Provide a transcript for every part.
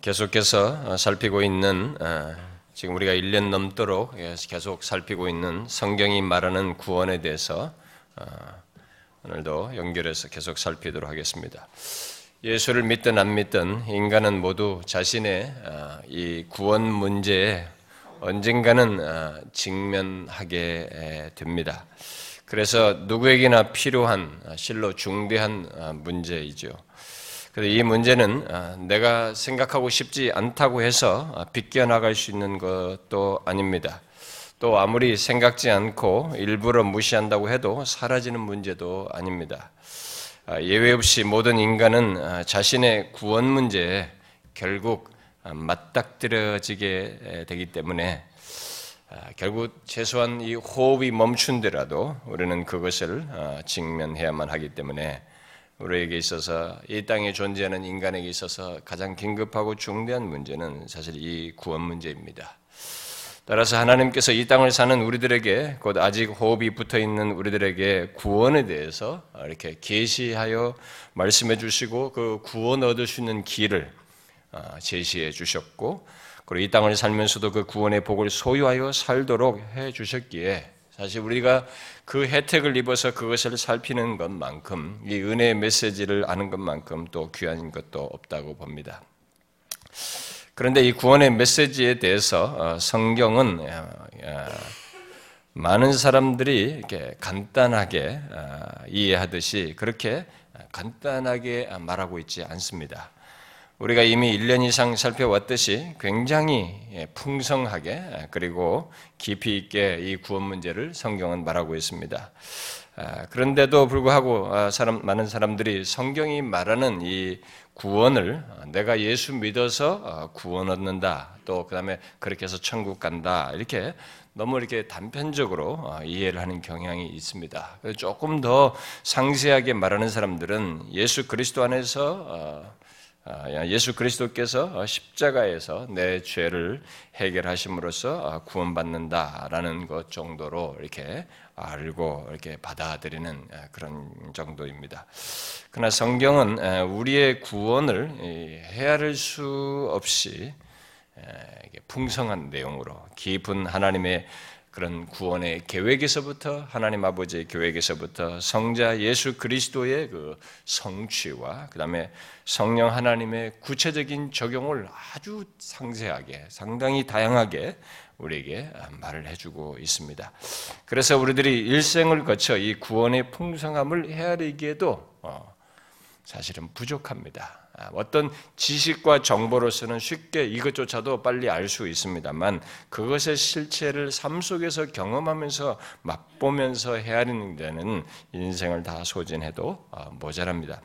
계속해서 살피고 있는 지금 우리가 1년 넘도록 계속 살피고 있는 성경이 말하는 구원에 대해서 오늘도 연결해서 계속 살피도록 하겠습니다. 예수를 믿든 안 믿든 인간은 모두 자신의 이 구원 문제에 언젠가는 직면하게 됩니다. 그래서 누구에게나 필요한 실로 중대한 문제이죠. 이 문제는 아, 내가 생각하고 싶지 않다고 해서 아, 비껴나갈 수 있는 것도 아닙니다. 또 아무리 생각지 않고 일부러 무시한다고 해도 사라지는 문제도 아닙니다. 아, 예외 없이 모든 인간은 자신의 구원 문제에 결국 맞닥뜨려지게 되기 때문에 결국 최소한 이 호흡이 멈춘데라도 우리는 그것을 직면해야만 하기 때문에 우리에게 있어서 이 땅에 존재하는 인간에게 있어서 가장 긴급하고 중대한 문제는 사실 이 구원 문제입니다. 따라서 하나님께서 이 땅을 사는 우리들에게 곧 아직 호흡이 붙어 있는 우리들에게 구원에 대해서 이렇게 계시하여 말씀해 주시고 그 구원 얻을 수 있는 길을 어, 제시해 주셨고 그리고 이 땅을 살면서도 그 구원의 복을 소유하여 살도록 해 주셨기에 사실 우리가 그 혜택을 입어서 그것을 살피는 것만큼 이 은혜의 메시지를 아는 것만큼 또 귀한 것도 없다고 봅니다. 그런데 이 구원의 메시지에 대해서 어, 성경은 어, 어, 많은 사람들이 이렇게 간단하게 이해하듯이 그렇게 간단하게 말하고 있지 않습니다. 우리가 이미 1년 이상 살펴왔듯이 굉장히 예, 풍성하게 예, 그리고 깊이 있게 이 구원 문제를 성경은 말하고 있습니다. 아, 그런데도 불구하고 아, 사람, 많은 사람들이 성경이 말하는 이 구원을 내가 예수 믿어서 어, 구원 얻는다. 또 그다음에 그렇게 해서 천국 간다. 이렇게 너무 이렇게 단편적으로 어, 이해를 하는 경향이 있습니다. 조금 더 상세하게 말하는 사람들은 예수 그리스도 안에서 어, 아, 예수 그리스도께서 십자가에서 내 죄를 해결하심으로써 아, 구원받는다라는 것 정도로 이렇게 알고 이렇게 받아들이는 아, 그런 정도입니다. 그러나 성경은 우리의 구원을 헤아릴 수 없이 풍성한 내용으로 깊은 하나님의 그런 구원의 계획에서부터 하나님 아버지의 계획에서부터 성자 예수 그리스도의 그 성취와 그다음에 성령 하나님의 구체적인 적용을 아주 상세하게 상당히 다양하게 우리에게 말을 해주고 있습니다. 그래서 우리들이 일생을 거쳐 이 구원의 풍성함을 헤아리기에도 어, 사실은 부족합니다. 아, 어떤 지식과 정보로서는 쉽게 이것조차도 빨리 알 수 있습니다만 그것의 실체를 삶 속에서 경험하면서 맛보면서 헤아리는 데는 인생을 다 소진해도 아, 모자랍니다.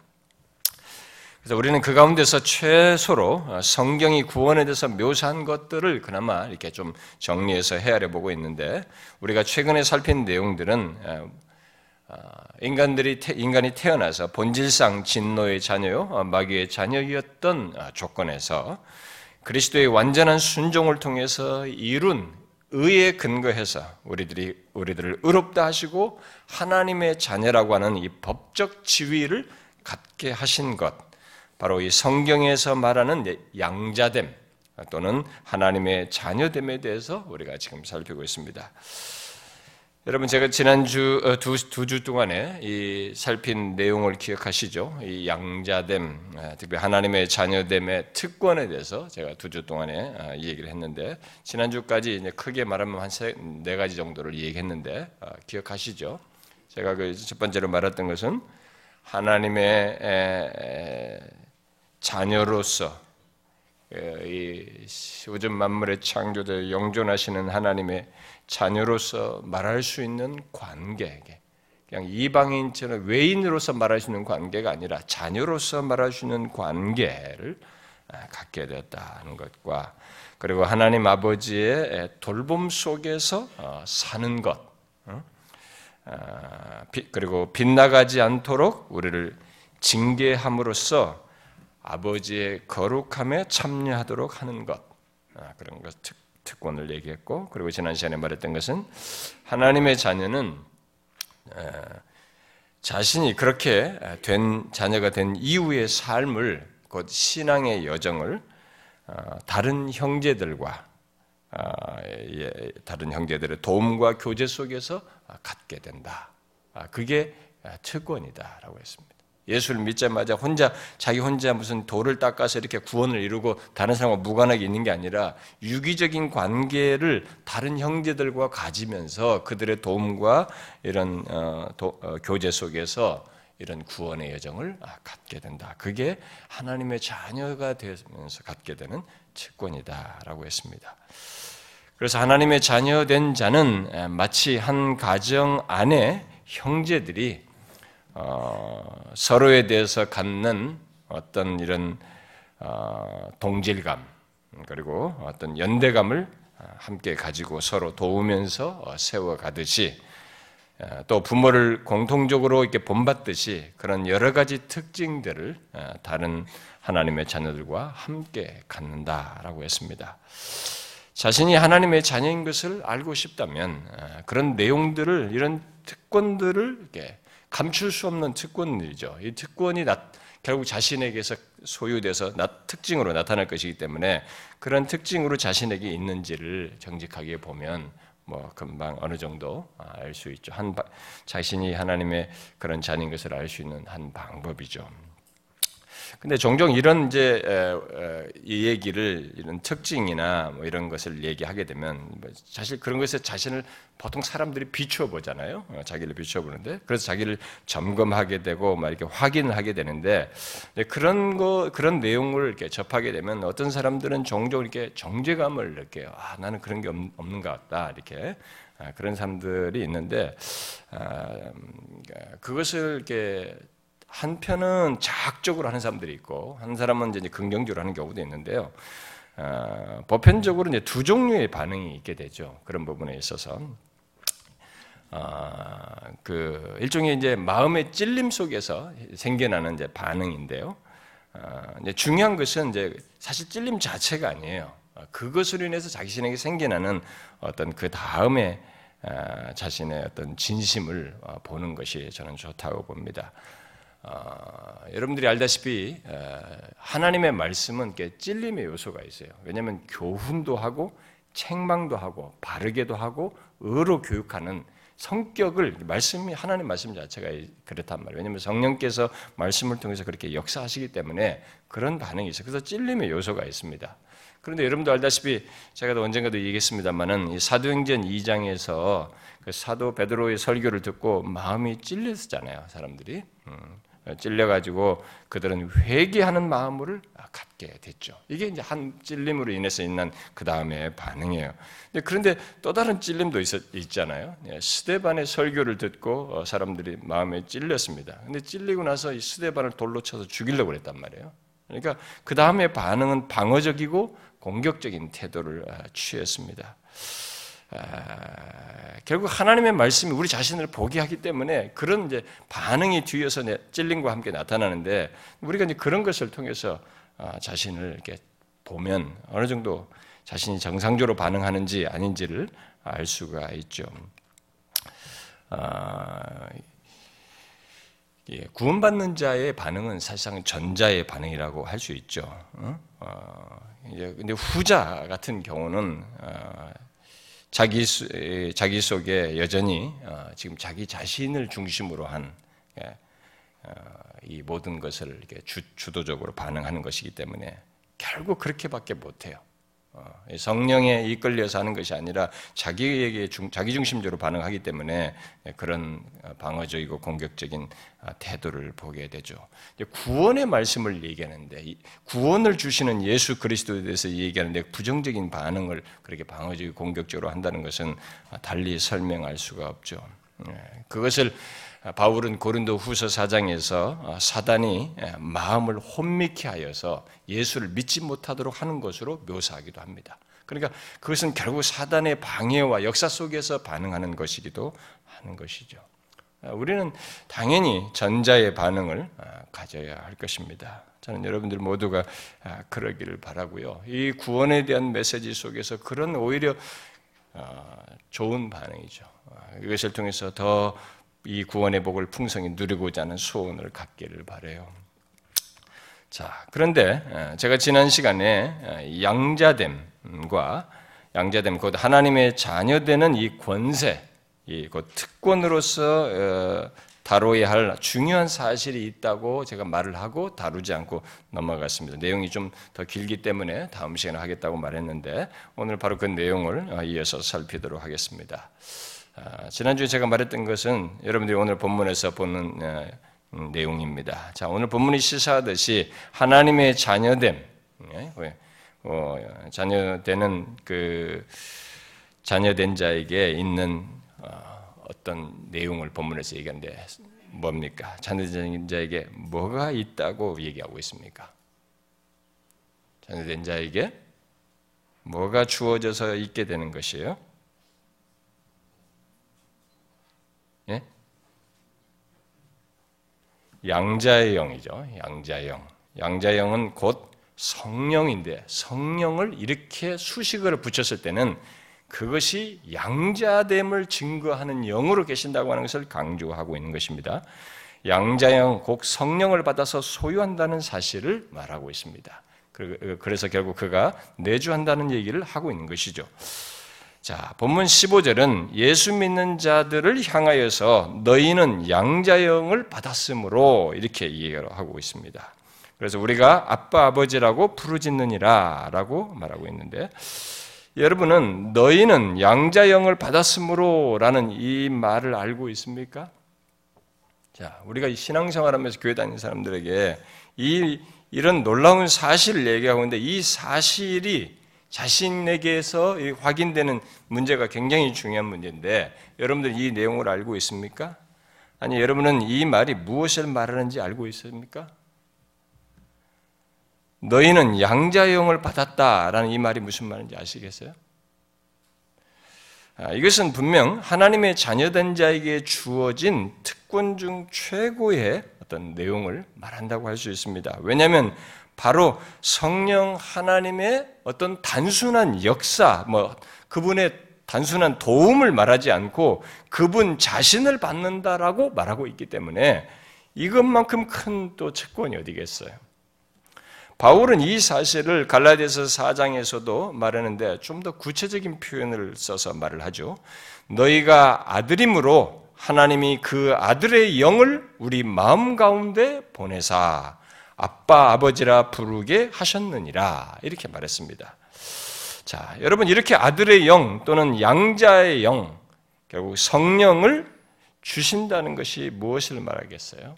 그래서 우리는 그 가운데서 최소로 성경이 구원에 대해서 묘사한 것들을 그나마 이렇게 좀 정리해서 헤아려 보고 있는데 우리가 최근에 살핀 내용들은 아, 인간들이 인간이 태어나서 본질상 진노의 자녀요 어, 마귀의 자녀이었던 아, 조건에서 그리스도의 완전한 순종을 통해서 이룬 의에 근거해서 우리들이 우리들을 의롭다 하시고 하나님의 자녀라고 하는 이 법적 지위를 갖게 하신 것 바로 이 성경에서 말하는 양자됨 또는 하나님의 자녀됨에 대해서 우리가 지금 살피고 있습니다. 여러분 제가 지난주 어, 두주 동안에 이 살핀 내용을 기억하시죠? 이 양자됨, 아, 특히 하나님의 자녀됨의 특권에 대해서 제가 두 주 동안에 아, 이 얘기를 했는데 지난주까지 이제 크게 말하면 한 네 가지 정도를 얘기했는데 아, 기억하시죠? 제가 그 첫 번째로 말했던 것은 하나님의 자녀로서 이 우주 만물의 창조대 영존하시는 하나님의 자녀로서 말할 수 있는 관계, 그냥 이방인처럼 외인으로서 말할 수 있는 관계가 아니라 자녀로서 말할 수 있는 관계를 아, 갖게 되었다는 것과 그리고 하나님 아버지의 돌봄 속에서 어, 사는 것, 어? 아, 그리고 빗나가지 않도록 우리를 징계함으로써 아버지의 거룩함에 참여하도록 하는 것, 아, 그런 것 특. 특권을 얘기했고 그리고 지난 시간에 말했던 것은 하나님의 자녀는 자신이 그렇게 된 자녀가 된 이후의 삶을 곧 신앙의 여정을 다른 형제들과 예, 다른 형제들의 도움과 교제 속에서 갖게 된다. 그게 특권이다라고 했습니다. 예수를 믿자마자 혼자 자기 혼자 무슨 돌을 닦아서 이렇게 구원을 이루고 다른 사람과 무관하게 있는 게 아니라 유기적인 관계를 다른 형제들과 가지면서 그들의 도움과 이런 어, 도, 어, 교제 속에서 이런 구원의 여정을 아, 갖게 된다. 그게 하나님의 자녀가 되면서 갖게 되는 채권이다라고 했습니다. 그래서 하나님의 자녀된 자는 마치 한 가정 안에 형제들이 어, 서로에 대해서 갖는 어떤 이런 어, 동질감 그리고 어떤 연대감을 함께 가지고 서로 도우면서 어, 세워 가듯이 어, 또 부모를 공통적으로 이렇게 본받듯이 그런 여러 가지 특징들을 어, 다른 하나님의 자녀들과 함께 갖는다라고 했습니다. 자신이 하나님의 자녀인 것을 알고 싶다면 그런 내용들을 이런 특권들을 이렇게 감출 수 없는 특권들이죠. 이 특권이 나, 결국 자신에게서 소유돼서 나, 특징으로 나타날 것이기 때문에 그런 특징으로 자신에게 있는지를 정직하게 보면 뭐 금방 어느 정도 알 수 있죠. 한 자신이 하나님의 그런 자녀인 것을 알 수 있는 한 방법이죠. 근데 종종 이런 이제 이 얘기를 이런 특징이나 뭐 이런 것을 얘기하게 되면 뭐 사실 그런 것에 자신을 보통 사람들이 비추어 보잖아요. 어, 자기를 비추어 보는데. 그래서 자기를 점검하게 되고 막 이렇게 확인을 하게 되는데 그런 거 그런 내용을 이렇게 접하게 되면 어떤 사람들은 종종 이렇게 정죄감을 이렇게 아 나는 그런 게 없는 것 같다. 이렇게. 아, 그런 사람들이 있는데 아, 음, 그것을 이렇게 한편은 자학적으로 하는 사람들이 있고 한 사람은 이제 긍정적으로 하는 경우도 있는데요. 어, 보편적으로 이제 두 종류의 반응이 있게 되죠. 그런 부분에 있어서 어, 그 일종의 이제 마음의 찔림 속에서 생겨나는 이제 반응인데요. 어, 이제 중요한 것은 이제 사실 찔림 자체가 아니에요. 그것으로 인해서 자신에게 생겨나는 어떤 그 다음에 자신의 어떤 진심을 보는 것이 저는 좋다고 봅니다. 어, 여러분들이 알다시피 어, 하나님의 말씀은 찔림의 요소가 있어요. 왜냐하면 교훈도 하고 책망도 하고 바르게도 하고 의로 교육하는 성격을 말씀이 하나님 말씀 자체가 그렇단 말이에요. 왜냐하면 성령께서 말씀을 통해서 그렇게 역사하시기 때문에 그런 반응이 있어요. 그래서 찔림의 요소가 있습니다. 그런데 여러분도 알다시피 제가 언젠가도 얘기했습니다만은 사도행전 2장에서 그 사도 베드로의 설교를 듣고 마음이 찔렸잖아요, 사람들이. 음. 찔려가지고 그들은 회개하는 마음을 갖게 됐죠. 이게 이제 한 찔림으로 인해서 있는 그 다음에 반응이에요. 그런데 또 다른 찔림도 있, 잖아요 예, 스데반의 설교를 듣고 어, 사람들이 마음에 찔렸습니다. 근데 찔리고 나서 이 스데반을 돌로 쳐서 죽이려고 그랬단 말이에요. 그러니까 그 다음에 반응은 방어적이고 공격적인 태도를 아, 취했습니다. 아, 결국 하나님의 말씀이 우리 자신을 보게 하기 때문에 그런 이제 반응이 뒤에서 찔림과 함께 나타나는데 우리가 이제 그런 것을 통해서 아, 자신을 이렇게 보면 어느 정도 자신이 정상적으로 반응하는지 아닌지를 알 수가 있죠. 아, 예, 구원받는 자의 반응은 사실상 전자의 반응이라고 할 수 있죠. 어? 어, 근데 후자 같은 경우는 어, 자기 자기 속에 여전히 어, 지금 자기 자신을 중심으로 한이 예, 어, 모든 것을 주, 주도적으로 반응하는 것이기 때문에 결국 그렇게밖에 못해요. 어, 성령에 이끌려서 하는 것이 아니라 자기에게 중, 자기 중심적으로 반응하기 때문에 그런 방어적이고 공격적인 아, 태도를 보게 되죠. 구원의 말씀을 얘기하는데 구원을 주시는 예수 그리스도에 대해서 얘기하는데 부정적인 반응을 그렇게 방어적이고 공격적으로 한다는 것은 달리 설명할 수가 없죠. 예, 그것을 바울은 고린도 후서 4장에서 어, 사단이 예, 마음을 혼미케 하여서 예수를 믿지 못하도록 하는 것으로 묘사하기도 합니다. 그러니까 그것은 결국 사단의 방해와 역사 속에서 반응하는 것이기도 하는 것이죠. 어, 우리는 당연히 전자의 반응을 어, 가져야 할 것입니다. 저는 여러분들 모두가 그러기를 바라고요. 이 구원에 대한 메시지 속에서 그런 오히려 좋은 반응이죠. 이것을 통해서 더 이 구원의 복을 풍성히 누리고자 하는 소원을 갖기를 바래요. 자, 그런데 어, 제가 지난 시간에 어, 양자됨과 양자됨, 곧 하나님의 자녀되는 이 권세, 이그 특권으로서 어, 다뤄야 할 중요한 사실이 있다고 제가 말을 하고 다루지 않고 넘어갔습니다. 내용이 좀 더 길기 때문에 다음 시간에 하겠다고 말했는데 오늘 바로 그 내용을 이어서 살피도록 하겠습니다. 아, 지난주에 제가 말했던 것은 여러분들이 오늘 본문에서 보는 음, 내용입니다. 자, 오늘 본문이 시사하듯이 하나님의 자녀됨, 예, 어, 자녀되는 그 자녀된 자에게 있는 어, 어떤 내용을 본문에서 얘기하는데 뭡니까? 자녀된 자에게 뭐가 있다고 얘기하고 있습니까? 자녀된 자에게 뭐가 주어져서 있게 되는 것이에요? 예? 양자의 영이죠. 양자의 영. 양자의 영은 곧 성령인데 성령을 이렇게 수식어를 붙였을 때는 그것이 양자됨을 증거하는 영으로 계신다고 하는 것을 강조하고 있는 것입니다. 양자영 곧 성령을 받아서 소유한다는 사실을 말하고 있습니다. 그래서 결국 그가 내주한다는 얘기를 하고 있는 것이죠. 자, 본문 15절은 예수 믿는 자들을 향하여서 너희는 양자영을 받았으므로 이렇게 이해하고 있습니다. 그래서 우리가 아빠 아버지라고 부르짖느니라라고 말하고 있는데 여러분은 너희는 양자영을 받았으므로라는 이 말을 알고 있습니까? 자, 우리가 신앙생활하면서 교회 다니는 사람들에게 이 이런 놀라운 사실을 얘기하고 있는데 이 사실이 자신에게서 확인되는 문제가 굉장히 중요한 문제인데 여러분들 이 내용을 알고 있습니까? 아니 여러분은 이 말이 무엇을 말하는지 알고 있습니까? 너희는 양자형을 받았다라는 이 말이 무슨 말인지 아시겠어요? 아, 이것은 분명 하나님의 자녀된 자에게 주어진 특권 중 최고의 어떤 내용을 말한다고 할 수 있습니다. 왜냐하면 바로 성령 하나님의 어떤 단순한 역사, 뭐 그분의 단순한 도움을 말하지 않고 그분 자신을 받는다라고 말하고 있기 때문에 이것만큼 큰 또 채권이 어디겠어요? 바울은 이 사실을 갈라디아서 4장에서도 말하는데 좀 더 구체적인 표현을 써서 말을 하죠. 너희가 아들임으로 하나님이 그 아들의 영을 우리 마음 가운데 보내사 아빠 아버지라 부르게 하셨느니라 이렇게 말했습니다. 자, 여러분 이렇게 아들의 영 또는 양자의 영 결국 성령을 주신다는 것이 무엇을 말하겠어요?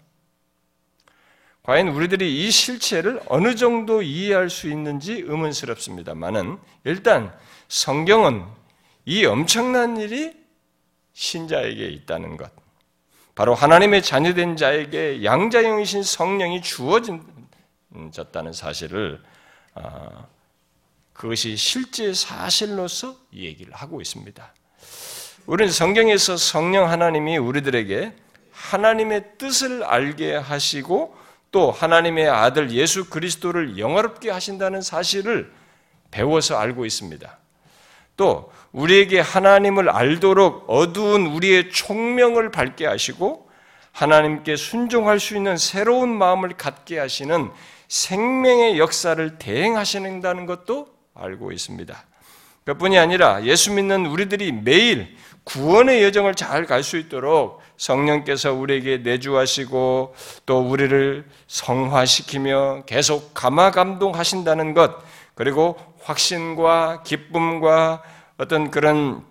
과연 우리들이 이 실체를 어느 정도 이해할 수 있는지 의문스럽습니다만은 일단 성경은 이 엄청난 일이 신자에게 있다는 것, 바로 하나님의 자녀된 자에게 양자형이신 성령이 주어졌다는 사실을 어, 그것이 실제 사실로서 얘기를 하고 있습니다. 우리는 성경에서 성령 하나님이 우리들에게 하나님의 뜻을 알게 하시고 또 하나님의 아들 예수 그리스도를 영화롭게 하신다는 사실을 배워서 알고 있습니다. 또 우리에게 하나님을 알도록 어두운 우리의 총명을 밝게 하시고 하나님께 순종할 수 있는 새로운 마음을 갖게 하시는 생명의 역사를 대행하시는다는 것도 알고 있습니다. 그뿐이 아니라 예수 믿는 우리들이 매일 구원의 여정을 잘 갈 수 있도록 성령께서 우리에게 내주하시고 또 우리를 성화시키며 계속 감화 감동하신다는 것 그리고 확신과 기쁨과 어떤 그런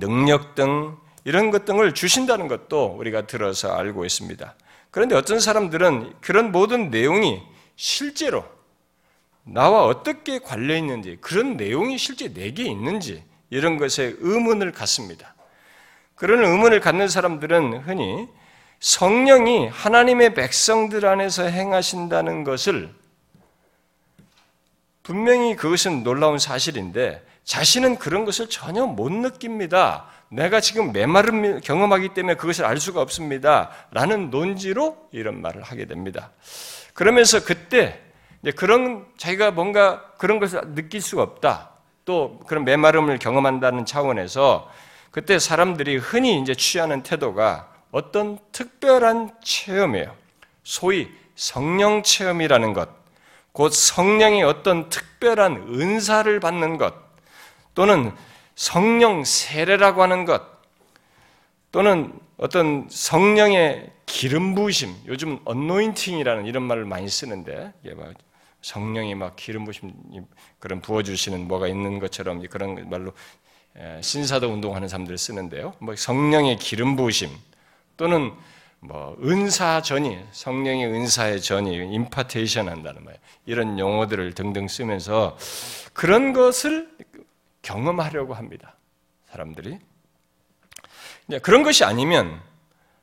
능력 등 이런 것 등을 주신다는 것도 우리가 들어서 알고 있습니다. 그런데 어떤 사람들은 그런 모든 내용이 실제로 나와 어떻게 관련 있는지 그런 내용이 실제 내게 있는지 이런 것에 의문을 갖습니다. 그런 의문을 갖는 사람들은 흔히 성령이 하나님의 백성들 안에서 행하신다는 것을 분명히 그것은 놀라운 사실인데 자신은 그런 것을 전혀 못 느낍니다. 내가 지금 메마름 경험하기 때문에 그것을 알 수가 없습니다. 라는 논지로 이런 말을 하게 됩니다. 그러면서 그때 그런 자기가 뭔가 그런 것을 느낄 수가 없다. 또 그런 메마름을 경험한다는 차원에서 그때 사람들이 흔히 이제 취하는 태도가 어떤 특별한 체험이에요. 소위 성령 체험이라는 것, 곧 성령의 어떤 특별한 은사를 받는 것, 또는 성령 세례라고 하는 것, 또는 어떤 성령의 기름 부으심, 요즘 언노인팅이라는 이런 말을 많이 쓰는데, 성령이 막 기름 부심 그런 부어주시는 뭐가 있는 것처럼 그런 말로 신사도 운동하는 사람들 쓰는데요. 뭐 성령의 기름 부으심 또는 뭐 은사 전이 성령의 은사의 전이 임파테이션 한다는 말 이런 용어들을 등등 쓰면서 그런 것을 경험하려고 합니다. 사람들이 그런 것이 아니면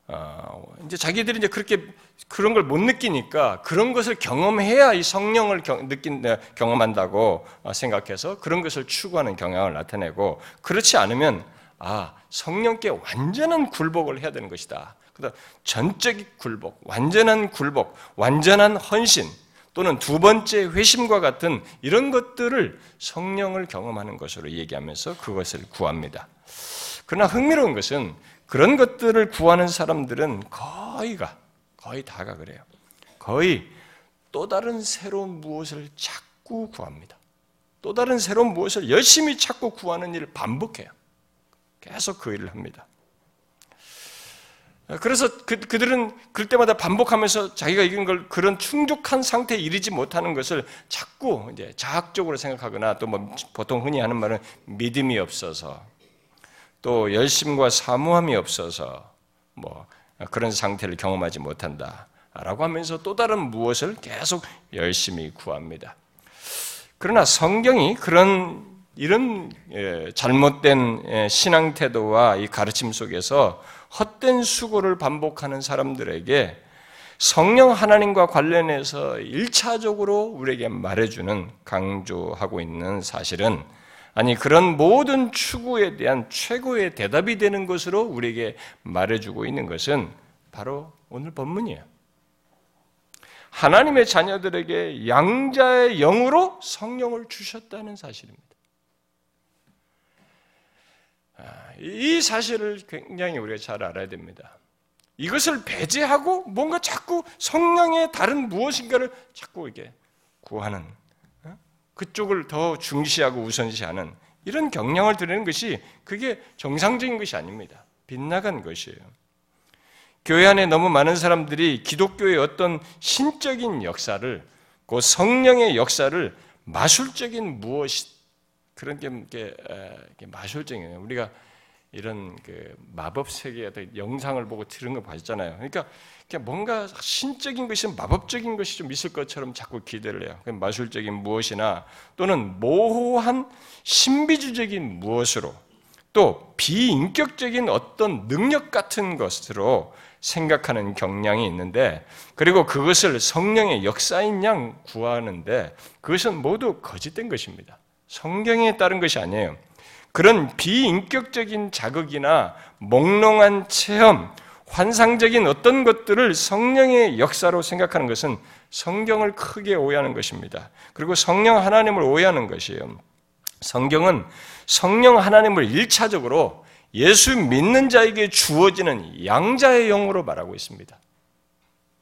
어, 이제 자기들이 이제 그렇게 그런 걸 못 느끼니까 그런 것을 경험해야 이 성령을 경, 느낀 네, 경험한다고 어, 생각해서 그런 것을 추구하는 경향을 나타내고 그렇지 않으면 아 성령께 완전한 굴복을 해야 되는 것이다. 그다 전적인 굴복, 완전한 굴복, 완전한 헌신 또는 두 번째 회심과 같은 이런 것들을 성령을 경험하는 것으로 얘기하면서 그것을 구합니다. 그러나 흥미로운 것은 그런 것들을 구하는 사람들은 거의가 거의 다가 그래요. 거의 또 다른 새로운 무엇을 자꾸 구합니다. 또 다른 새로운 무엇을 열심히 찾고 구하는 일을 반복해요. 계속 그 일을 합니다. 그래서 그, 그들은 그럴 때마다 반복하면서 자기가 이긴 걸 그런 충족한 상태에 이르지 못하는 것을 자꾸 이제 자학적으로 생각하거나 또 뭐 보통 흔히 하는 말은 믿음이 없어서 또 열심과 사모함이 없어서 뭐 그런 상태를 경험하지 못한다 라고 하면서 또 다른 무엇을 계속 열심히 구합니다. 그러나 성경이 그런 이런 예, 잘못된 예, 신앙 태도와 이 가르침 속에서 헛된 수고를 반복하는 사람들에게 성령 하나님과 관련해서 일차적으로 우리에게 말해주는 강조하고 있는 사실은 아니 그런 모든 추구에 대한 최고의 대답이 되는 것으로 우리에게 말해주고 있는 것은 바로 오늘 본문이에요. 하나님의 자녀들에게 양자의 영으로 성령을 주셨다는 사실입니다. 아, 이 사실을 굉장히 우리가 잘 알아야 됩니다. 이것을 배제하고 뭔가 자꾸 성령의 다른 무엇인가를 자꾸 이게 구하는 그쪽을 더 중시하고 우선시하는 이런 경향을 드리는 것이 그게 정상적인 것이 아닙니다. 빗나간 것이에요. 교회 안에 너무 많은 사람들이 기독교의 어떤 신적인 역사를, 그 성령의 역사를 마술적인 무엇, 그런 게, 마술적이에요. 우리가 이런 그 마법 세계의 영상을 보고 들은 거 봤잖아요. 그러니까 뭔가 신적인 것이 마법적인 것이 좀 있을 것처럼 자꾸 기대를 해요. 마술적인 무엇이나 또는 모호한 신비주적인 무엇으로 또 비인격적인 어떤 능력 같은 것으로 생각하는 경향이 있는데 그리고 그것을 성령의 역사인 양 구하는데 그것은 모두 거짓된 것입니다. 성경에 따른 것이 아니에요. 그런 비인격적인 자극이나 몽롱한 체험, 환상적인 어떤 것들을 성령의 역사로 생각하는 것은 성경을 크게 오해하는 것입니다. 그리고 성령 하나님을 오해하는 것이에요. 성경은 성령 하나님을 일차적으로 예수 믿는 자에게 주어지는 양자의 영으로 말하고 있습니다.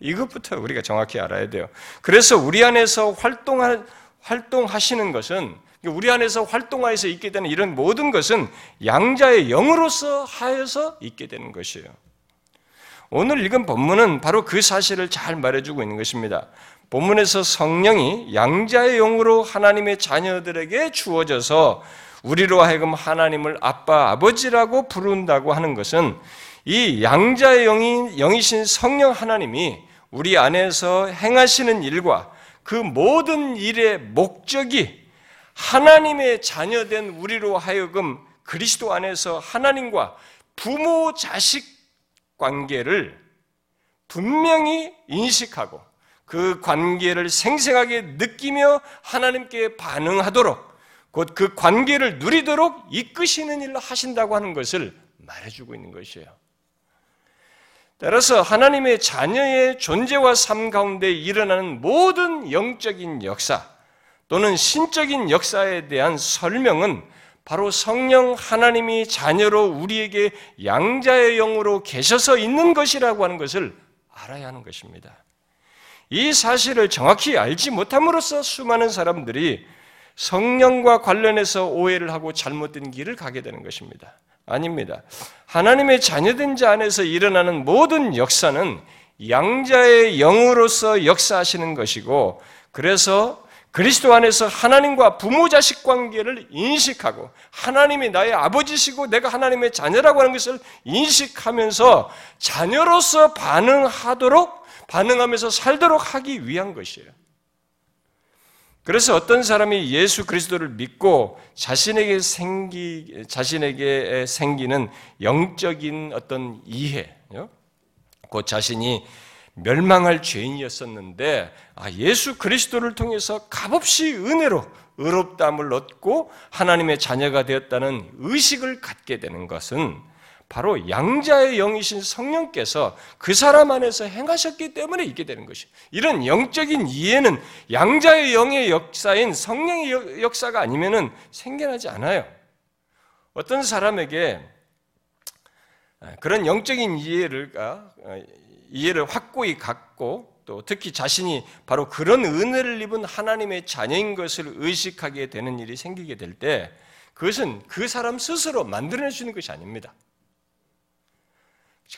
이것부터 우리가 정확히 알아야 돼요. 그래서 우리 안에서 활동하, 활동하시는 것은 우리 안에서 활동하여서 있게 되는 이런 모든 것은 양자의 영으로서 하여서 있게 되는 것이에요. 오늘 읽은 본문은 바로 그 사실을 잘 말해주고 있는 것입니다. 본문에서 성령이 양자의 영으로 하나님의 자녀들에게 주어져서 우리로 하여금 하나님을 아빠, 아버지라고 부른다고 하는 것은 이 양자의 영이, 영이신 성령 하나님이 우리 안에서 행하시는 일과 그 모든 일의 목적이 하나님의 자녀된 우리로 하여금 그리스도 안에서 하나님과 부모 자식 관계를 분명히 인식하고 그 관계를 생생하게 느끼며 하나님께 반응하도록 곧 그 관계를 누리도록 이끄시는 일을 하신다고 하는 것을 말해주고 있는 것이에요. 따라서 하나님의 자녀의 존재와 삶 가운데 일어나는 모든 영적인 역사 또는 신적인 역사에 대한 설명은 바로 성령 하나님이 자녀로 우리에게 양자의 영으로 계셔서 있는 것이라고 하는 것을 알아야 하는 것입니다. 이 사실을 정확히 알지 못함으로써 수많은 사람들이 성령과 관련해서 오해를 하고 잘못된 길을 가게 되는 것입니다. 아닙니다. 하나님의 자녀된 자 안에서 일어나는 모든 역사는 양자의 영으로서 역사하시는 것이고, 그래서 그리스도 안에서 하나님과 부모 자식 관계를 인식하고 하나님이 나의 아버지시고 내가 하나님의 자녀라고 하는 것을 인식하면서 자녀로서 반응하도록 반응하면서 살도록 하기 위한 것이에요. 그래서 어떤 사람이 예수 그리스도를 믿고 자신에게 생기 자신에게 생기는 영적인 어떤 이해, 그 자신이 멸망할 죄인이었었는데 아, 예수 그리스도를 통해서 값없이 은혜로 의롭담을 얻고 하나님의 자녀가 되었다는 의식을 갖게 되는 것은 바로 양자의 영이신 성령께서 그 사람 안에서 행하셨기 때문에 있게 되는 것이. 이런 영적인 이해는 양자의 영의 역사인 성령의 역사가 아니면은 생겨나지 않아요. 어떤 사람에게 그런 영적인 이해를 이해를 확고히 갖고 또 특히 자신이 바로 그런 은혜를 입은 하나님의 자녀인 것을 의식하게 되는 일이 생기게 될 때 그것은 그 사람 스스로 만들어낼 수 있는 것이 아닙니다.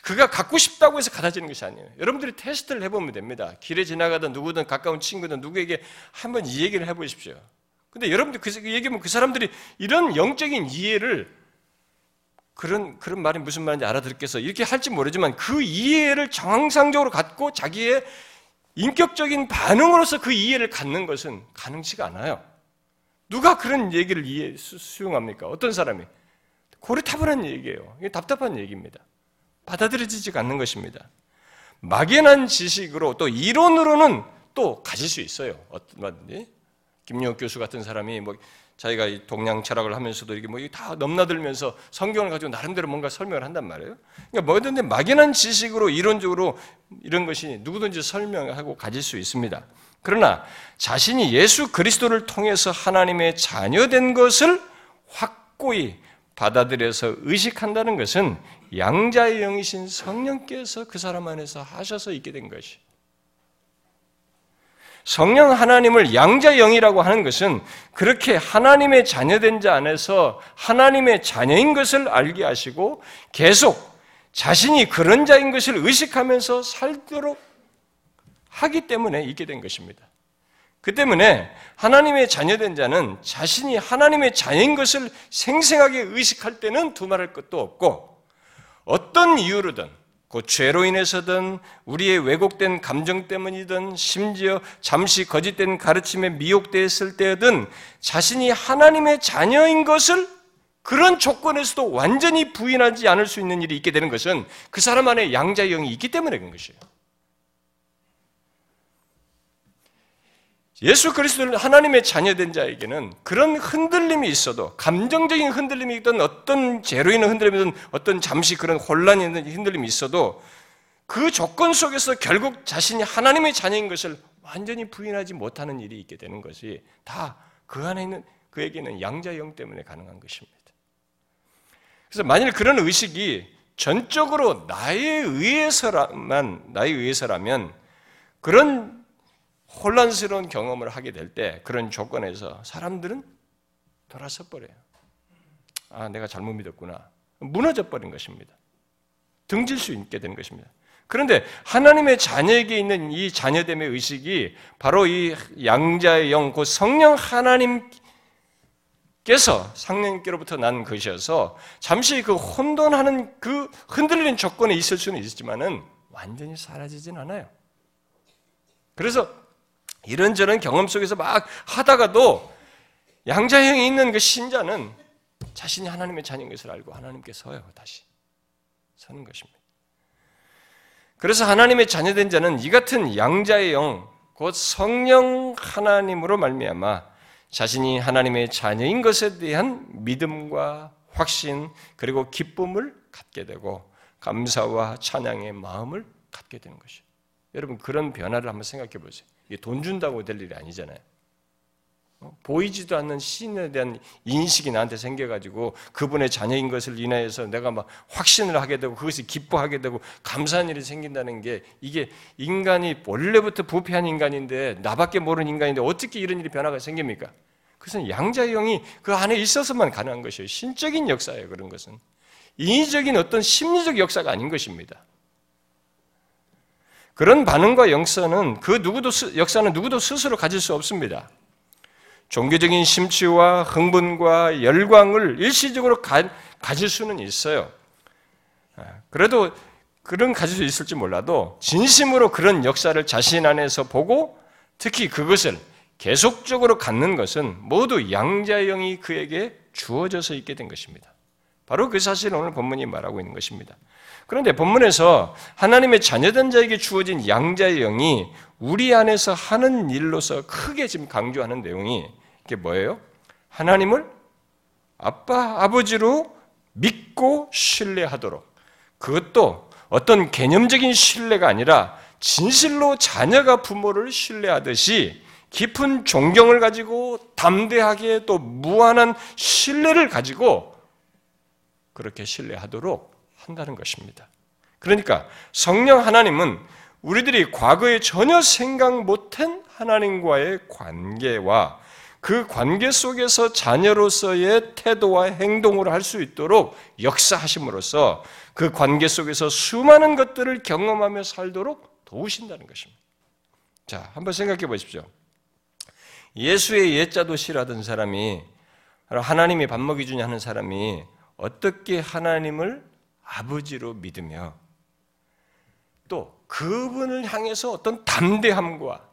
그가 갖고 싶다고 해서 갖아지는 것이 아니에요. 여러분들이 테스트를 해보면 됩니다. 길에 지나가던 누구든 가까운 친구든 누구에게 한번 이 얘기를 해보십시오. 근데 여러분들 그 얘기하면 그 사람들이 이런 영적인 이해를 그런 그런 말이 무슨 말인지 알아들겠어 이렇게 할지 모르지만 그 이해를 정상적으로 갖고 자기의 인격적인 반응으로서 그 이해를 갖는 것은 가능치가 않아요. 누가 그런 얘기를 이해 수용합니까? 어떤 사람이 고리타분한 얘기예요. 이게 답답한 얘기입니다. 받아들여지지 않는 것입니다. 막연한 지식으로 또 이론으로는 또 가질 수 있어요. 어떤 김용욱 교수 같은 사람이 뭐 자기가 동양 철학을 하면서도 이게 뭐 다 넘나들면서 성경을 가지고 나름대로 뭔가 설명을 한단 말이에요. 그러니까 뭐든지 막연한 지식으로 이론적으로 이런 것이 누구든지 설명하고 가질 수 있습니다. 그러나 자신이 예수 그리스도를 통해서 하나님의 자녀된 것을 확고히 받아들여서 의식한다는 것은 양자의 영이신 성령께서 그 사람 안에서 하셔서 있게 된 것이. 성령 하나님을 양자 영이라고 하는 것은 그렇게 하나님의 자녀된 자 안에서 하나님의 자녀인 것을 알게 하시고 계속 자신이 그런 자인 것을 의식하면서 살도록 하기 때문에 있게 된 것입니다. 그 때문에 하나님의 자녀된 자는 자신이 하나님의 자녀인 것을 생생하게 의식할 때는 두말할 것도 없고 어떤 이유로든 그 죄로 인해서든 우리의 왜곡된 감정 때문이든 심지어 잠시 거짓된 가르침에 미혹되었을 때든 자신이 하나님의 자녀인 것을 그런 조건에서도 완전히 부인하지 않을 수 있는 일이 있게 되는 것은 그 사람 안에 양자의 영이 있기 때문에 그런 것이에요. 예수 그리스도를 하나님의 자녀된 자에게는 그런 흔들림이 있어도 감정적인 흔들림이 있던 어떤 죄로 인한 흔들림이든 어떤 잠시 그런 혼란이 있는 흔들림이 있어도 그 조건 속에서 결국 자신이 하나님의 자녀인 것을 완전히 부인하지 못하는 일이 있게 되는 것이 다 그 안에 있는 그에게는 양자영 때문에 가능한 것입니다. 그래서 만일 그런 의식이 전적으로 나에 의해서라만 나에 의해서라면 그런 혼란스러운 경험을 하게 될 때 그런 조건에서 사람들은 돌아서 버려요. 아, 내가 잘못 믿었구나. 무너져 버린 것입니다. 등질 수 있게 되는 것입니다. 그런데 하나님의 자녀에게 있는 이 자녀됨의 의식이 바로 이 양자의 영, 그 성령 하나님께서 상령께로부터 난 것이어서 잠시 그 혼돈하는 그 흔들리는 조건에 있을 수는 있지만은 완전히 사라지진 않아요. 그래서 이런저런 경험 속에서 막 하다가도 양자형이 있는 그 신자는 자신이 하나님의 자녀인 것을 알고 하나님께 서요, 다시. 서는 것입니다. 그래서 하나님의 자녀된 자는 이 같은 양자의 영, 곧 성령 하나님으로 말미암아 자신이 하나님의 자녀인 것에 대한 믿음과 확신 그리고 기쁨을 갖게 되고 감사와 찬양의 마음을 갖게 되는 것이에요. 여러분 그런 변화를 한번 생각해 보세요. 돈 준다고 될 일이 아니잖아요. 보이지도 않는 신에 대한 인식이 나한테 생겨가지고 그분의 자녀인 것을 인하여서 내가 막 확신을 하게 되고 그것을 기뻐하게 되고 감사한 일이 생긴다는 게 이게 인간이 원래부터 부패한 인간인데 나밖에 모르는 인간인데 어떻게 이런 일이 변화가 생깁니까? 그것은 양자의 영이 그 안에 있어서만 가능한 것이에요. 신적인 역사예요. 그런 것은 인위적인 어떤 심리적 역사가 아닌 것입니다. 그런 반응과 역사는 그 누구도 역사는 누구도 스스로 가질 수 없습니다. 종교적인 심취와 흥분과 열광을 일시적으로 가, 가질 수는 있어요. 아, 그래도 그런 가질 수 있을지 몰라도 진심으로 그런 역사를 자신 안에서 보고 특히 그것을 계속적으로 갖는 것은 모두 양자의 영이 그에게 주어져서 있게 된 것입니다. 바로 그 사실을 오늘 본문이 말하고 있는 것입니다. 그런데 본문에서 하나님의 자녀된 자에게 주어진 양자의 영이 우리 안에서 하는 일로서 크게 지금 강조하는 내용이 이게 뭐예요? 하나님을 아빠, 아버지로 믿고 신뢰하도록 그것도 어떤 개념적인 신뢰가 아니라 진실로 자녀가 부모를 신뢰하듯이 깊은 존경을 가지고 담대하게 또 무한한 신뢰를 가지고 그렇게 신뢰하도록 한다는 것입니다. 그러니까 성령 하나님은 우리들이 과거에 전혀 생각 못한 하나님과의 관계와 그 관계 속에서 자녀로서의 태도와 행동을 할 수 있도록 역사하심으로써 그 관계 속에서 수많은 것들을 경험하며 살도록 도우신다는 것입니다. 자, 한번 생각해 보십시오. 예수의 옛자도 싫어하던 사람이 하나님이 밥 먹이 주냐 하는 사람이 어떻게 하나님을 아버지로 믿으며 또 그분을 향해서 어떤 담대함과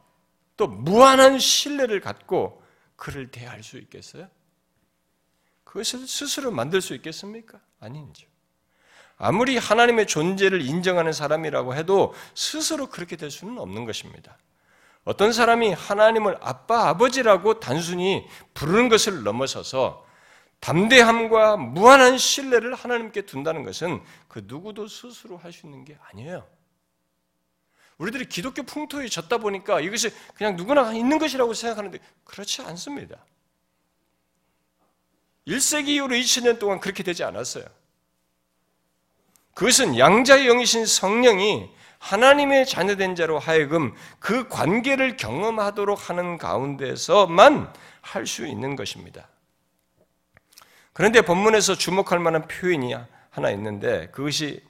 또 무한한 신뢰를 갖고 그를 대할 수 있겠어요? 그것을 스스로 만들 수 있겠습니까? 아니죠. 아무리 하나님의 존재를 인정하는 사람이라고 해도 스스로 그렇게 될 수는 없는 것입니다. 어떤 사람이 하나님을 아빠, 아버지라고 단순히 부르는 것을 넘어서서 담대함과 무한한 신뢰를 하나님께 둔다는 것은 그 누구도 스스로 할 수 있는 게 아니에요. 우리들이 기독교 풍토에 졌다 보니까 이것이 그냥 누구나 있는 것이라고 생각하는데 그렇지 않습니다. 1세기 이후로 2000년 동안 그렇게 되지 않았어요. 그것은 양자의 영이신 성령이 하나님의 자녀된 자로 하여금 그 관계를 경험하도록 하는 가운데서만 할 수 있는 것입니다. 그런데 본문에서 주목할 만한 표현이 하나 있는데 그것이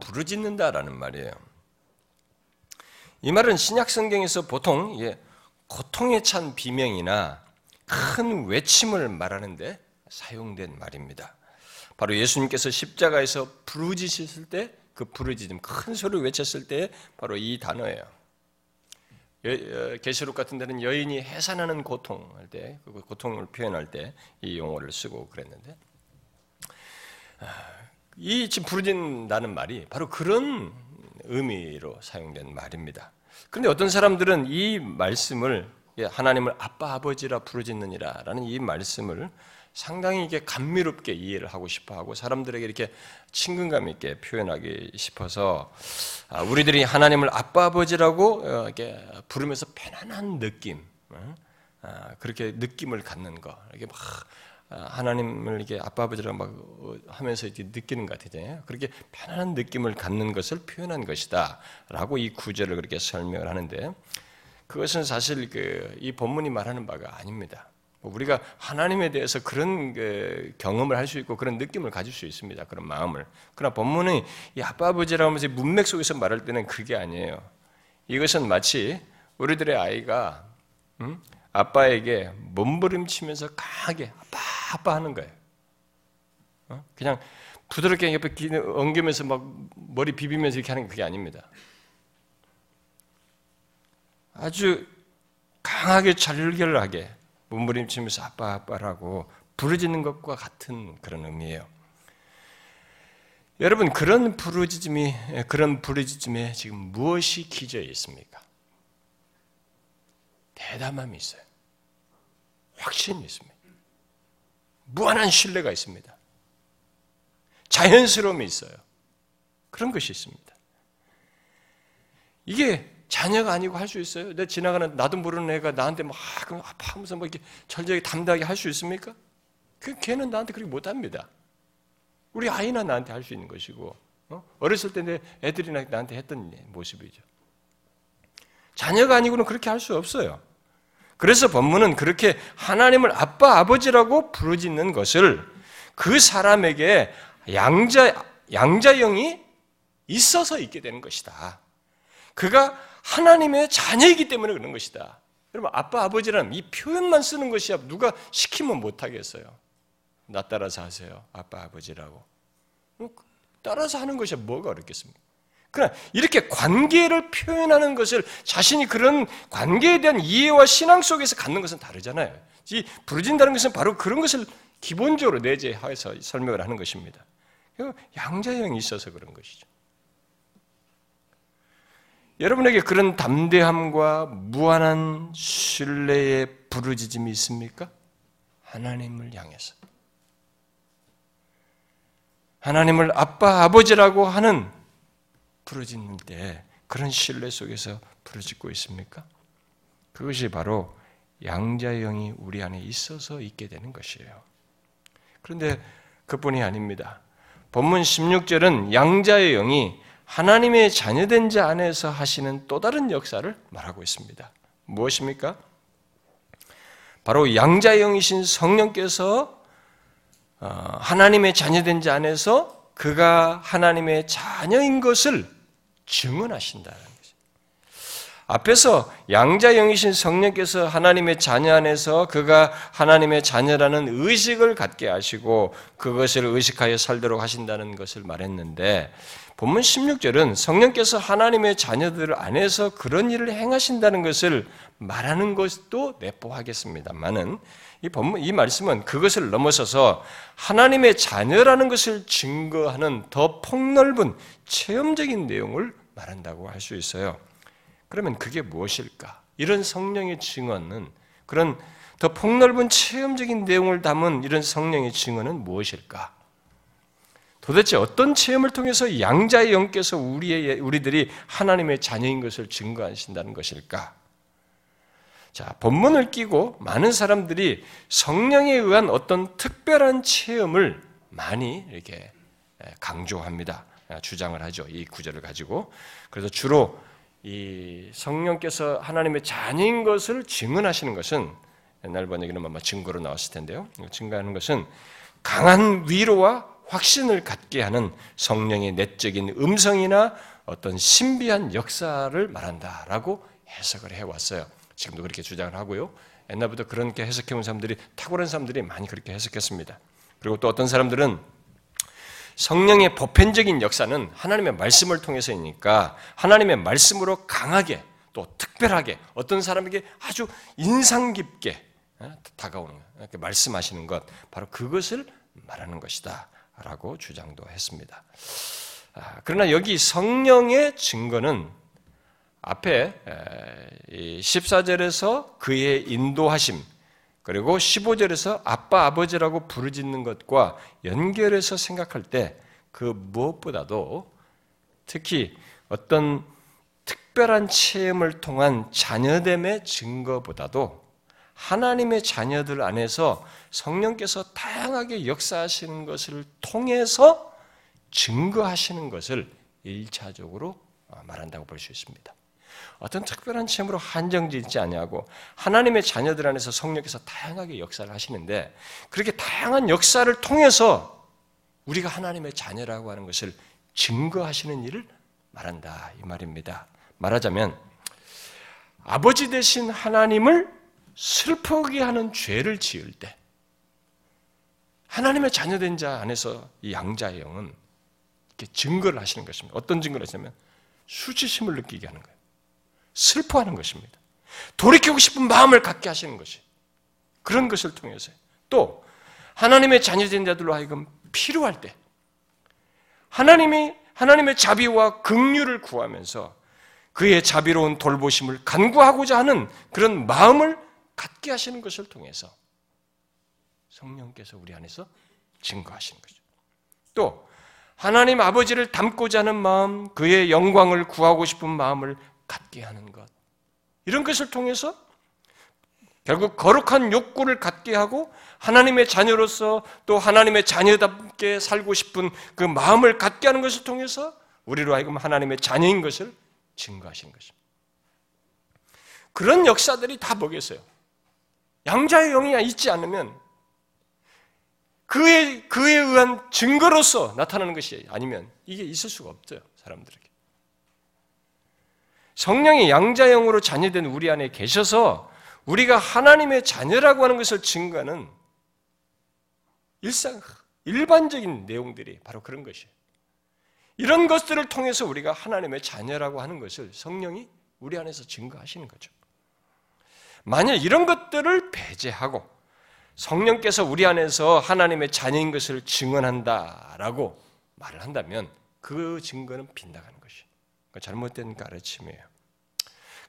부르짖는다라는 말이에요. 이 말은 신약 성경에서 보통 고통에 찬 비명이나 큰 외침을 말하는데 사용된 말입니다. 바로 예수님께서 십자가에서 부르짖으실 때 그 부르짖음 큰 소리를 외쳤을 때 바로 이 단어예요. 어, 계시록 같은 데는 여인이 해산하는 고통 할 때, 그 고통을 표현할 때 이 용어를 쓰고 그랬는데 아, 이 지금 부르짖는다는 말이 바로 그런 의미로 사용된 말입니다. 그런데 어떤 사람들은 이 말씀을 하나님을 아빠 아버지라 부르짖느니라라는 이 말씀을 상당히 이게 감미롭게 이해를 하고 싶어 하고 사람들에게 이렇게 친근감 있게 표현하기 싶어서 아, 우리들이 하나님을 아빠 아버지라고 어, 이렇게 부르면서 편안한 느낌, 어? 아, 그렇게 느낌을 갖는 거, 이렇게 막 아, 하나님을 이게 아빠 아버지라고 막 하면서 이렇게 느끼는 것 같아요. 그렇게 편안한 느낌을 갖는 것을 표현한 것이다라고 이 구절을 그렇게 설명을 하는데 그것은 사실 그 이 본문이 말하는 바가 아닙니다. 뭐 우리가 하나님에 대해서 그런 그 경험을 할 수 있고 그런 느낌을 가질 수 있습니다. 그런 마음을. 그러나 본문이 이 아빠 아버지라고 하면서 문맥 속에서 말할 때는 그게 아니에요. 이것은 마치 우리들의 아이가 음? 아빠에게 몸부림치면서 강하게 아빠 아빠 하는 거예요. 어? 그냥 부드럽게 옆에 엉기면서 막 머리 비비면서 이렇게 하는 게 그게 아닙니다. 아주 강하게 절결하게 몸부림치면서 아빠 아빠라고 부르짖는 것과 같은 그런 의미예요. 여러분 그런 부르짖음이 그런 부르짖음에 지금 무엇이 기저에 있습니까? 대담함이 있어요. 확신이 있습니다. 무한한 신뢰가 있습니다. 자연스러움이 있어요. 그런 것이 있습니다. 이게 자녀가 아니고 할 수 있어요? 내 지나가는 나도 모르는 애가 나한테 막 아파하면서 뭐 이렇게 절절히 담대하게 할 수 있습니까? 그 걔는 나한테 그렇게 못합니다. 우리 아이나 나한테 할 수 있는 것이고 어? 어렸을 때 내 애들이나 나한테 했던 모습이죠. 자녀가 아니고는 그렇게 할 수 없어요. 그래서 본문은 그렇게 하나님을 아빠, 아버지라고 부르짖는 것을 그 사람에게 양자, 양자형이 있어서 있게 되는 것이다. 그가 하나님의 자녀이기 때문에 그런 것이다. 여러분, 아빠, 아버지라는 이 표현만 쓰는 것이야. 누가 시키면 못 하겠어요. 나 따라서 하세요. 아빠, 아버지라고. 뭐, 따라서 하는 것이 뭐가 어렵겠습니까? 그러나 이렇게 관계를 표현하는 것을 자신이 그런 관계에 대한 이해와 신앙 속에서 갖는 것은 다르잖아요. 이 부르진다는 것은 바로 그런 것을 기본적으로 내재해서 설명을 하는 것입니다. 양자형이 있어서 그런 것이죠. 여러분에게 그런 담대함과 무한한 신뢰의 부르짖음이 있습니까? 하나님을 향해서. 하나님을 아빠, 아버지라고 하는 부르짖는 때 그런 신뢰 속에서 부르짖고 있습니까? 그것이 바로 양자의 영이 우리 안에 있어서 있게 되는 것이에요. 그런데 그뿐이 아닙니다. 본문 16절은 양자의 영이 하나님의 자녀된 자 안에서 하시는 또 다른 역사를 말하고 있습니다. 무엇입니까? 바로 양자의 영이신 성령께서 어, 하나님의 자녀된 자 안에서 그가 하나님의 자녀인 것을 증언하신다는 거죠. 앞에서 양자 영이신 성령께서 하나님의 자녀 안에서 그가 하나님의 자녀라는 의식을 갖게 하시고 그것을 의식하여 살도록 하신다는 것을 말했는데 본문 16절은 성령께서 하나님의 자녀들 안에서 그런 일을 행하신다는 것을 말하는 것도 내포하겠습니다만은 이 본문 이 말씀은 그것을 넘어서서 하나님의 자녀라는 것을 증거하는 더 폭넓은 체험적인 내용을 말한다고 할 수 있어요. 그러면 그게 무엇일까? 이런 성령의 증언은 그런 더 폭넓은 체험적인 내용을 담은 이런 성령의 증언은 무엇일까? 도대체 어떤 체험을 통해서 양자의 영께서 우리의 우리들이 하나님의 자녀인 것을 증거하신다는 것일까? 자, 본문을 끼고 많은 사람들이 성령에 의한 어떤 특별한 체험을 많이 이렇게 강조합니다. 주장을 하죠. 이 구절을 가지고. 그래서 주로 이 성령께서 하나님의 자녀인 것을 증언하시는 것은 옛날 번역에는 아마 증거로 나왔을 텐데요. 증거하는 것은 강한 위로와 확신을 갖게 하는 성령의 내적인 음성이나 어떤 신비한 역사를 말한다라고 해석을 해왔어요. 지금도 그렇게 주장을 하고요. 옛날부터 그렇게 해석해온 사람들이 탁월한 사람들이 많이 그렇게 해석했습니다. 그리고 또 어떤 사람들은 성령의 보편적인 역사는 하나님의 말씀을 통해서이니까 하나님의 말씀으로 강하게 또 특별하게 어떤 사람에게 아주 인상 깊게 어, 다가오는 말씀하시는 것 바로 그것을 말하는 것이다. 라고 주장도 했습니다. 아, 그러나 여기 성령의 증거는 앞에 14절에서 그의 인도하심, 그리고 15절에서 아빠, 아버지라고 부르짖는 것과 연결해서 생각할 때 그 무엇보다도 특히 어떤 특별한 체험을 통한 자녀됨의 증거보다도 하나님의 자녀들 안에서 성령께서 다양하게 역사하시는 것을 통해서 증거하시는 것을 일차적으로 말한다고 볼 수 있습니다. 어떤 특별한 체험으로 한정짓지 아니하고 하나님의 자녀들 안에서 성령께서 다양하게 역사를 하시는데 그렇게 다양한 역사를 통해서 우리가 하나님의 자녀라고 하는 것을 증거하시는 일을 말한다 이 말입니다. 말하자면 아버지 대신 하나님을 슬프게 하는 죄를 지을 때 하나님의 자녀된 자 안에서 이 양자의 영은 이렇게 증거를 하시는 것입니다. 어떤 증거를 하시냐면 수치심을 느끼게 하는 거예요. 슬퍼하는 것입니다. 돌이키고 싶은 마음을 갖게 하시는 것이 그런 것을 통해서 또 하나님의 자녀된 자들로 하여금 필요할 때 하나님이 하나님의 자비와 긍휼을 구하면서 그의 자비로운 돌보심을 간구하고자 하는 그런 마음을 갖게 하시는 것을 통해서 성령께서 우리 안에서 증거하시는 거죠. 또 하나님 아버지를 닮고자 하는 마음, 그의 영광을 구하고 싶은 마음을 갖게 하는 것. 이런 것을 통해서 결국 거룩한 욕구를 갖게 하고 하나님의 자녀로서 또 하나님의 자녀답게 살고 싶은 그 마음을 갖게 하는 것을 통해서 우리로 하여금 하나님의 자녀인 것을 증거하시는 것입니다. 그런 역사들이 다 뭐겠어요? 양자의 영이 있지 않으면 그에, 그에 의한 증거로서 나타나는 것이 아니면 이게 있을 수가 없어요, 사람들에게. 성령이 양자영으로 자녀된 우리 안에 계셔서 우리가 하나님의 자녀라고 하는 것을 증거하는 일상, 일반적인 내용들이 바로 그런 것이에요. 이런 것들을 통해서 우리가 하나님의 자녀라고 하는 것을 성령이 우리 안에서 증거하시는 거죠. 만약 이런 것들을 배제하고 성령께서 우리 안에서 하나님의 자녀인 것을 증언한다라고 말을 한다면 그 증거는 빗나가는 것이 잘못된 가르침이에요.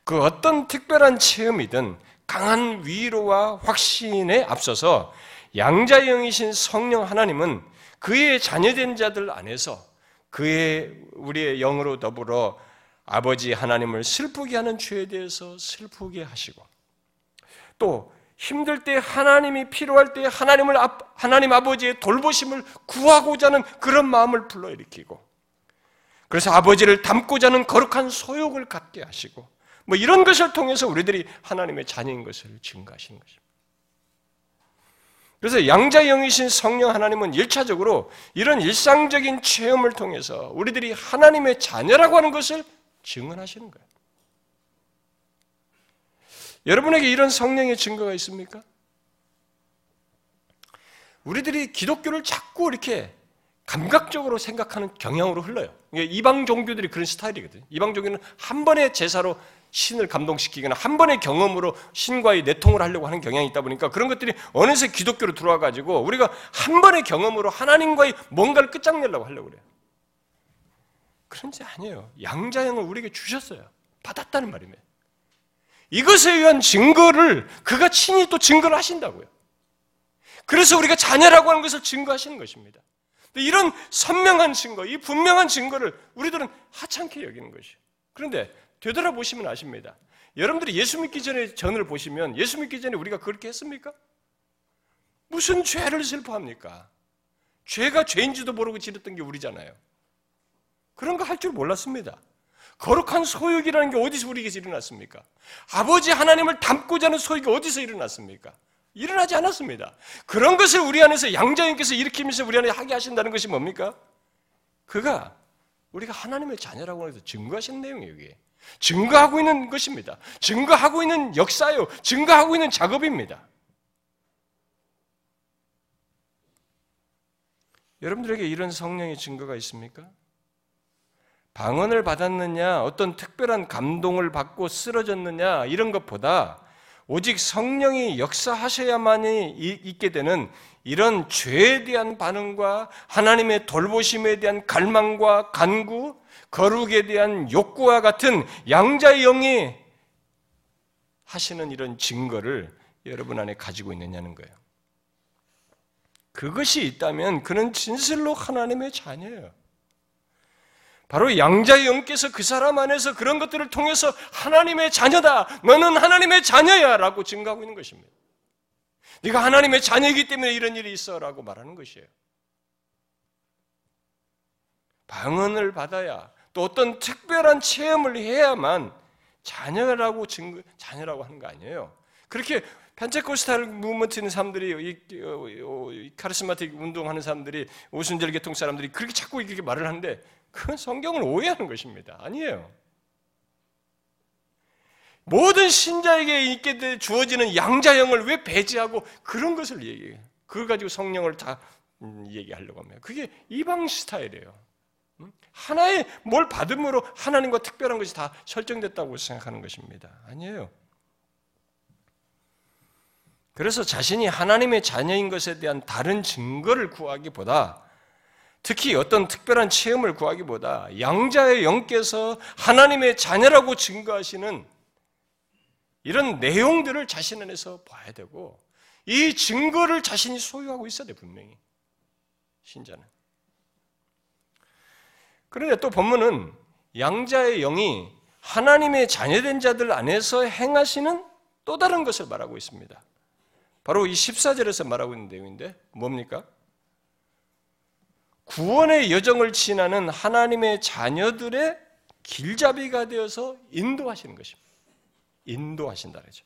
그 어떤 특별한 체험이든 강한 위로와 확신에 앞서서 양자영이신 성령 하나님은 그의 자녀된 자들 안에서 그의 우리의 영으로 더불어 아버지 하나님을 슬프게 하는 죄에 대해서 슬프게 하시고 또 힘들 때 하나님이 필요할 때 하나님을 하나님 아버지의 돌보심을 구하고자 하는 그런 마음을 불러일으키고 그래서 아버지를 닮고자 하는 거룩한 소욕을 갖게 하시고 뭐 이런 것을 통해서 우리들이 하나님의 자녀인 것을 증거하시는 것입니다. 그래서 양자영이신 성령 하나님은 일차적으로 이런 일상적인 체험을 통해서 우리들이 하나님의 자녀라고 하는 것을 증언하시는 거예요. 여러분에게 이런 성령의 증거가 있습니까? 우리들이 기독교를 자꾸 이렇게 감각적으로 생각하는 경향으로 흘러요. 이방 종교들이 그런 스타일이거든요. 이방 종교는 한 번의 제사로 신을 감동시키거나 한 번의 경험으로 신과의 내통을 하려고 하는 경향이 있다 보니까 그런 것들이 어느새 기독교로 들어와 가지고 우리가 한 번의 경험으로 하나님과의 뭔가를 끝장내려고 하려고 그래요. 그런지 아니에요. 양자형을 우리에게 주셨어요. 받았다는 말이에요. 이것에 의한 증거를 그가 친히 또 증거를 하신다고요. 그래서 우리가 자녀라고 하는 것을 증거하시는 것입니다. 이런 선명한 증거, 이 분명한 증거를 우리들은 하찮게 여기는 것이에요. 그런데 되돌아보시면 아십니다. 여러분들이 예수 믿기 전에 전을 보시면 예수 믿기 전에 우리가 그렇게 했습니까? 무슨 죄를 슬퍼합니까? 죄가 죄인지도 모르고 지렸던 게 우리잖아요. 그런 거 할 줄 몰랐습니다. 거룩한 소욕이라는 게 어디서 우리에게서 일어났습니까? 아버지 하나님을 닮고자 하는 소욕이 어디서 일어났습니까? 일어나지 않았습니다. 그런 것을 우리 안에서 양자님께서 일으키면서 우리 안에 하게 하신다는 것이 뭡니까? 그가 우리가 하나님의 자녀라고 해서 증거하시는 내용이에요, 이게. 증거하고 있는 것입니다. 증거하고 있는 역사요. 증거하고 있는 작업입니다. 여러분들에게 이런 성령의 증거가 있습니까? 방언을 받았느냐, 어떤 특별한 감동을 받고 쓰러졌느냐, 이런 것보다 오직 성령이 역사하셔야만이 있게 되는 이런 죄에 대한 반응과 하나님의 돌보심에 대한 갈망과 간구, 거룩에 대한 욕구와 같은 양자의 영이 하시는 이런 증거를 여러분 안에 가지고 있느냐는 거예요. 그것이 있다면 그는 진실로 하나님의 자녀예요. 바로 양자의 영께서 그 사람 안에서 그런 것들을 통해서 하나님의 자녀다. 너는 하나님의 자녀야라고 증가하고 있는 것입니다. 네가 하나님의 자녀이기 때문에 이런 일이 있어라고 말하는 것이에요. 방언을 받아야 또 어떤 특별한 체험을 해야만 자녀라고 증거 자녀라고 하는 거 아니에요. 그렇게 펜테코스탈 무브먼트 있는 사람들이 이, 어, 이, 카리스마틱 운동하는 사람들이 오순절 계통 사람들이 그렇게 자꾸 이렇게 말을 하는데 그건 성경을 오해하는 것입니다. 아니에요. 모든 신자에게 있게 주어지는 양자형을 왜 배제하고 그런 것을 얘기해요. 그걸 가지고 성령을 다 음, 얘기하려고 합니다. 그게 이방 스타일이에요. 음? 하나의 뭘 받음으로 하나님과 특별한 것이 다 설정됐다고 생각하는 것입니다. 아니에요. 그래서 자신이 하나님의 자녀인 것에 대한 다른 증거를 구하기보다 특히 어떤 특별한 체험을 구하기보다 양자의 영께서 하나님의 자녀라고 증거하시는 이런 내용들을 자신 안에서 봐야 되고 이 증거를 자신이 소유하고 있어야 돼 분명히 신자는. 그런데 또 본문은 양자의 영이 하나님의 자녀된 자들 안에서 행하시는 또 다른 것을 말하고 있습니다. 바로 이 14절에서 말하고 있는 내용인데 뭡니까? 구원의 여정을 지나는 하나님의 자녀들의 길잡이가 되어서 인도하시는 것입니다. 인도하신다 그죠.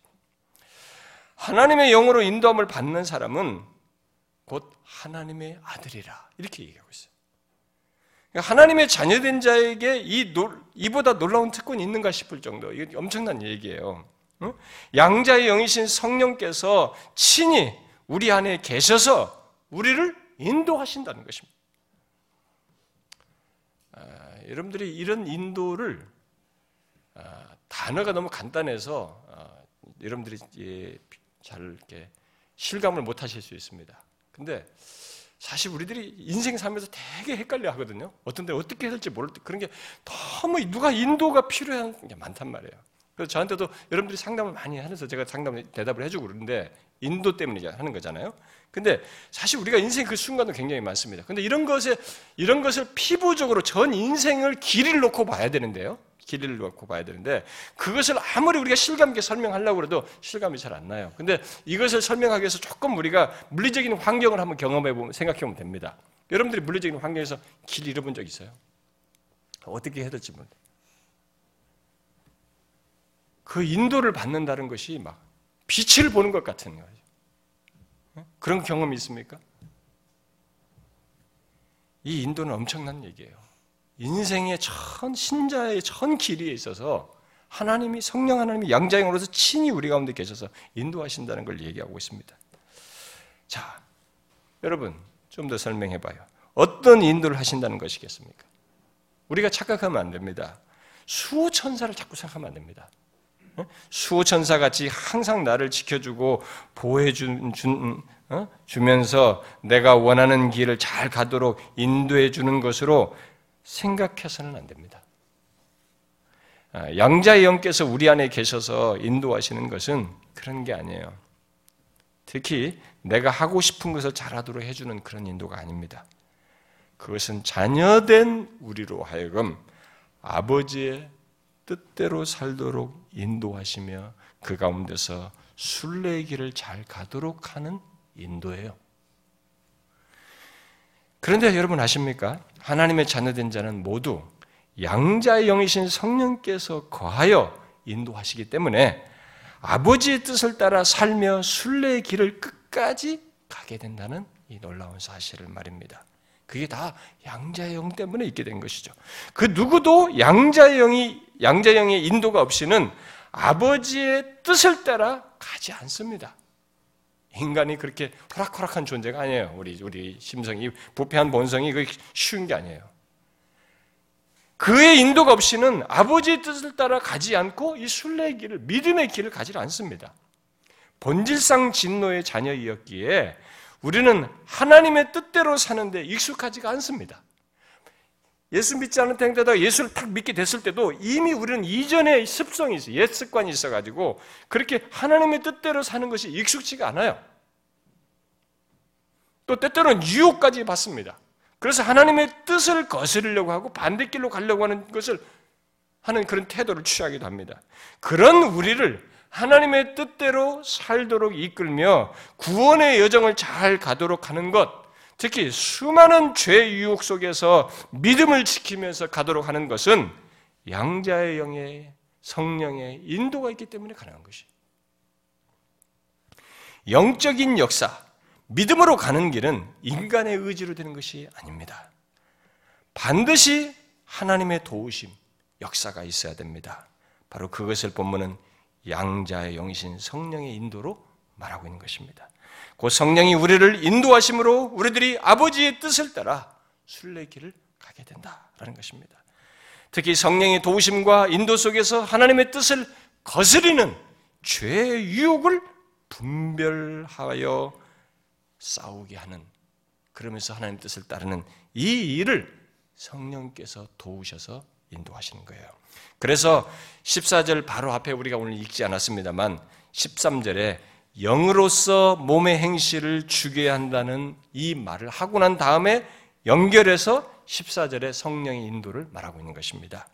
하나님의 영으로 인도함을 받는 사람은 곧 하나님의 아들이라 이렇게 얘기하고 있어요. 그러니까 하나님의 자녀된 자에게 이 놀, 이보다 놀라운 특권이 있는가 싶을 정도. 이게 엄청난 얘기예요. 양자의 영이신 성령께서 친히 우리 안에 계셔서 우리를 인도하신다는 것입니다. 아, 여러분들이 이런 인도를 아, 단어가 너무 간단해서 아, 여러분들이 예, 잘 이렇게 실감을 못 하실 수 있습니다. 근데 사실 우리들이 인생 살면서 되게 헷갈려 하거든요. 어떤 데 어떻게 해야 될지 모를 때 그런 게 너무 누가 인도가 필요한 게 많단 말이에요. 그래서 저한테도 여러분들이 상담을 많이 하면서 제가 상담 대답을 해주고 그러는데 인도 때문에 하는 거잖아요. 근데 사실 우리가 인생 그 순간도 굉장히 많습니다. 근데 이런 것에 이런 것을 피부적으로 전 인생을 길이를 놓고 봐야 되는데요. 길이를 놓고 봐야 되는데 그것을 아무리 우리가 실감 있게 설명하려고 해도 실감이 잘 안 나요. 근데 이것을 설명하기 위해서 조금 우리가 물리적인 환경을 한번 경험해 보면 생각해 보면 됩니다. 여러분들이 물리적인 환경에서 길 잃어본 적 있어요? 어떻게 해야 될지 모르 그 인도를 받는다는 것이 막 빛을 보는 것 같은 거죠. 그런 경험이 있습니까? 이 인도는 엄청난 얘기예요. 인생의 전 신자의 전 길이에 있어서 하나님이 성령 하나님이 양자형으로서 친히 우리 가운데 계셔서 인도하신다는 걸 얘기하고 있습니다. 자, 여러분 좀 더 설명해 봐요. 어떤 인도를 하신다는 것이겠습니까? 우리가 착각하면 안 됩니다. 수호 천사를 자꾸 생각하면 안 됩니다. 수호천사 같이 항상 나를 지켜주고 보호해 준, 준, 어? 주면서 내가 원하는 길을 잘 가도록 인도해 주는 것으로 생각해서는 안 됩니다. 아, 양자의 영께서 우리 안에 계셔서 인도하시는 것은 그런 게 아니에요. 특히 내가 하고 싶은 것을 잘하도록 해주는 그런 인도가 아닙니다. 그것은 자녀된 우리로 하여금 아버지의 뜻대로 살도록 인도하시며 그 가운데서 순례의 길을 잘 가도록 하는 인도예요. 그런데 여러분 아십니까? 하나님의 자녀된 자는 모두 양자의 영이신 성령께서 거하여 인도하시기 때문에 아버지의 뜻을 따라 살며 순례의 길을 끝까지 가게 된다는 이 놀라운 사실을 말입니다. 그게 다 양자의 영 때문에 있게 된 것이죠. 그 누구도 양자의 영이 양자의 영의 인도가 없이는 아버지의 뜻을 따라 가지 않습니다. 인간이 그렇게 호락호락한 존재가 아니에요. 우리 우리 심성이 부패한 본성이 그 쉬운 게 아니에요. 그의 인도가 없이는 아버지의 뜻을 따라 가지 않고 이 순례의 길을 믿음의 길을 가지 않습니다. 본질상 진노의 자녀이었기에 우리는 하나님의 뜻대로 사는데 익숙하지가 않습니다. 예수 믿지 않은 행태다 예수를 딱 믿게 됐을 때도 이미 우리는 이전에 습성이 있어, 옛 습관이 있어가지고 그렇게 하나님의 뜻대로 사는 것이 익숙치가 않아요. 또 때때로는 유혹까지 받습니다. 그래서 하나님의 뜻을 거스르려고 하고 반대길로 가려고 하는 것을 하는 그런 태도를 취하기도 합니다. 그런 우리를 하나님의 뜻대로 살도록 이끌며 구원의 여정을 잘 가도록 하는 것, 특히 수많은 죄 유혹 속에서 믿음을 지키면서 가도록 하는 것은 양자의 영의 성령의 인도가 있기 때문에 가능한 것이. 영적인 역사, 믿음으로 가는 길은 인간의 의지로 되는 것이 아닙니다. 반드시 하나님의 도우심, 역사가 있어야 됩니다. 바로 그것을 본문은 양자의 영이신 성령의 인도로 말하고 있는 것입니다. 그 성령이 우리를 인도하심으로 우리들이 아버지의 뜻을 따라 순례길을 가게 된다라는 것입니다. 특히 성령의 도우심과 인도 속에서 하나님의 뜻을 거스리는 죄의 유혹을 분별하여 싸우게 하는 그러면서 하나님 뜻을 따르는 이 일을 성령께서 도우셔서 인도하시는 거예요. 그래서 14절 바로 앞에 우리가 오늘 읽지 않았습니다만 13절에 영으로서 몸의 행실을 주게 한다는 이 말을 하고 난 다음에 연결해서 14절에 성령의 인도를 말하고 있는 것입니다.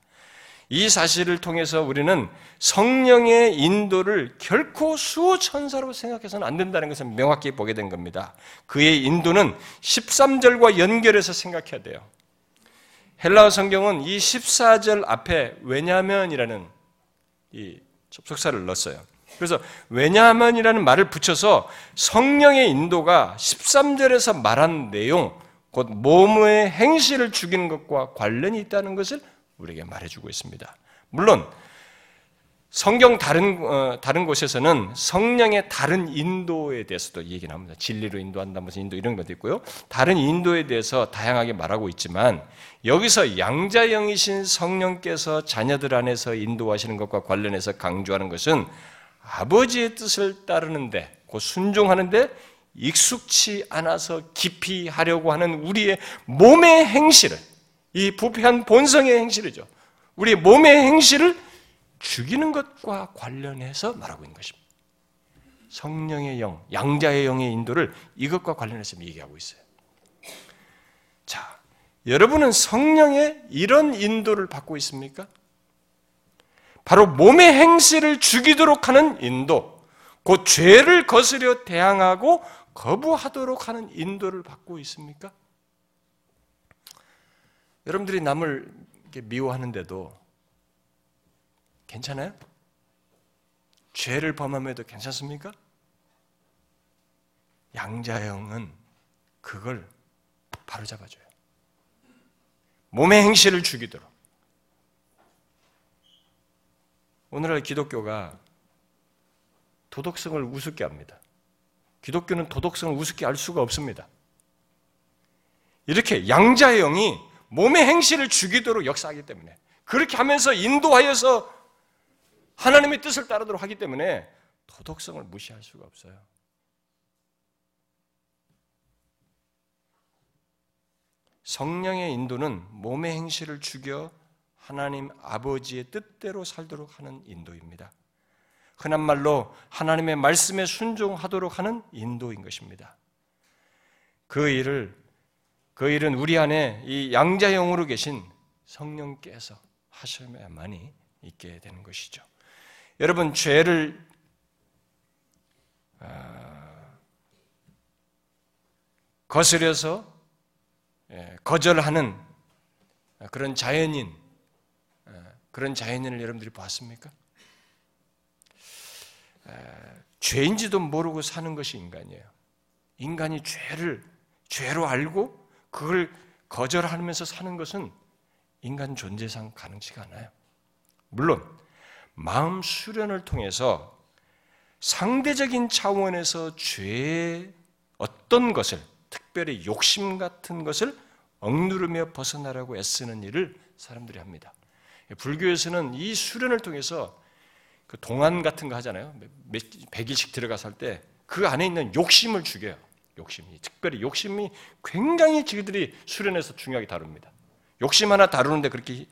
이 사실을 통해서 우리는 성령의 인도를 결코 수호천사로 생각해서는 안 된다는 것을 명확히 보게 된 겁니다. 그의 인도는 13절과 연결해서 생각해야 돼요. 헬라어 성경은 이 14절 앞에 왜냐면이라는 이 접속사를 넣었어요. 그래서 왜냐하면이라는 말을 붙여서 성령의 인도가 13절에서 말한 내용, 곧 몸의 행실을 죽이는 것과 관련이 있다는 것을 우리에게 말해주고 있습니다. 물론 성경 다른 어, 다른 곳에서는 성령의 다른 인도에 대해서도 얘기 나옵니다. 진리로 인도한다 무슨 인도 이런 것도 있고요. 다른 인도에 대해서 다양하게 말하고 있지만 여기서 양자영이신 성령께서 자녀들 안에서 인도하시는 것과 관련해서 강조하는 것은 아버지의 뜻을 따르는데 그 순종하는데 익숙치 않아서 깊이 하려고 하는 우리의 몸의 행실을 이 부패한 본성의 행실이죠. 우리 몸의 행실을 죽이는 것과 관련해서 말하고 있는 것입니다. 성령의 영, 양자의 영의 인도를 이것과 관련해서 얘기하고 있어요. 자, 여러분은 성령의 이런 인도를 받고 있습니까? 바로 몸의 행실을 죽이도록 하는 인도, 곧 죄를 거스려 대항하고 거부하도록 하는 인도를 받고 있습니까? 여러분들이 남을 미워하는데도 괜찮아요? 죄를 범함에도 괜찮습니까? 양자형은 그걸 바로 잡아줘요. 몸의 행실을 죽이도록. 오늘날 기독교가 도덕성을 우습게 합니다. 기독교는 도덕성을 우습게 알 수가 없습니다. 이렇게 양자의 영이 몸의 행실을 죽이도록 역사하기 때문에 그렇게 하면서 인도하여서 하나님의 뜻을 따르도록 하기 때문에 도덕성을 무시할 수가 없어요. 성령의 인도는 몸의 행실을 죽여 하나님 아버지의 뜻대로 살도록 하는 인도입니다. 흔한 말로 하나님의 말씀에 순종하도록 하는 인도인 것입니다. 그 일을 그 일은 우리 안에 이 양자형으로 계신 성령께서 하셔야만이 있게 되는 것이죠. 여러분 죄를 아, 거스려서 예, 거절하는 그런 자연인 아, 그런 자연인을 여러분들이 봤습니까? 아, 죄인지도 모르고 사는 것이 인간이에요. 인간이 죄를 죄로 알고 그걸 거절하면서 사는 것은 인간 존재상 가능치가 않아요. 물론 마음 수련을 통해서 상대적인 차원에서 죄의 어떤 것을 특별히 욕심 같은 것을 억누르며 벗어나라고 애쓰는 일을 사람들이 합니다. 불교에서는 이 수련을 통해서 그 동안 같은 거 하잖아요. 100일씩 들어가서 할 때 그 안에 있는 욕심을 죽여요. 욕심이. 특별히 욕심이 굉장히 지들이 수련해서 중요하게 다룹니다. 욕심 하나 다루는데 그렇게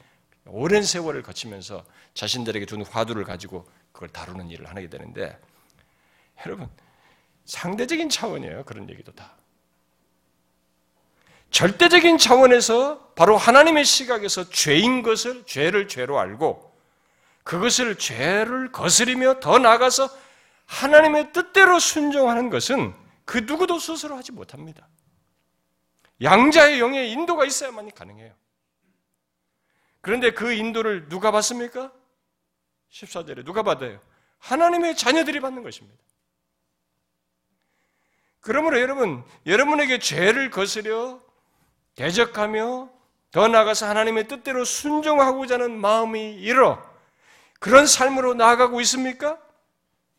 오랜 세월을 거치면서 자신들에게 준 화두를 가지고 그걸 다루는 일을 하게 되는데 여러분 상대적인 차원이에요. 그런 얘기도 다. 절대적인 차원에서 바로 하나님의 시각에서 죄인 것을 죄를 죄로 알고 그것을 죄를 거스리며 더 나아가서 하나님의 뜻대로 순종하는 것은 그 누구도 스스로 하지 못합니다. 양자의 영의 인도가 있어야만 가능해요. 그런데 그 인도를 누가 받습니까? 14절에 누가 받아요? 하나님의 자녀들이 받는 것입니다. 그러므로 여러분, 여러분에게 죄를 거스려 대적하며 더 나아가서 하나님의 뜻대로 순종하고자 하는 마음이 일어 그런 삶으로 나아가고 있습니까?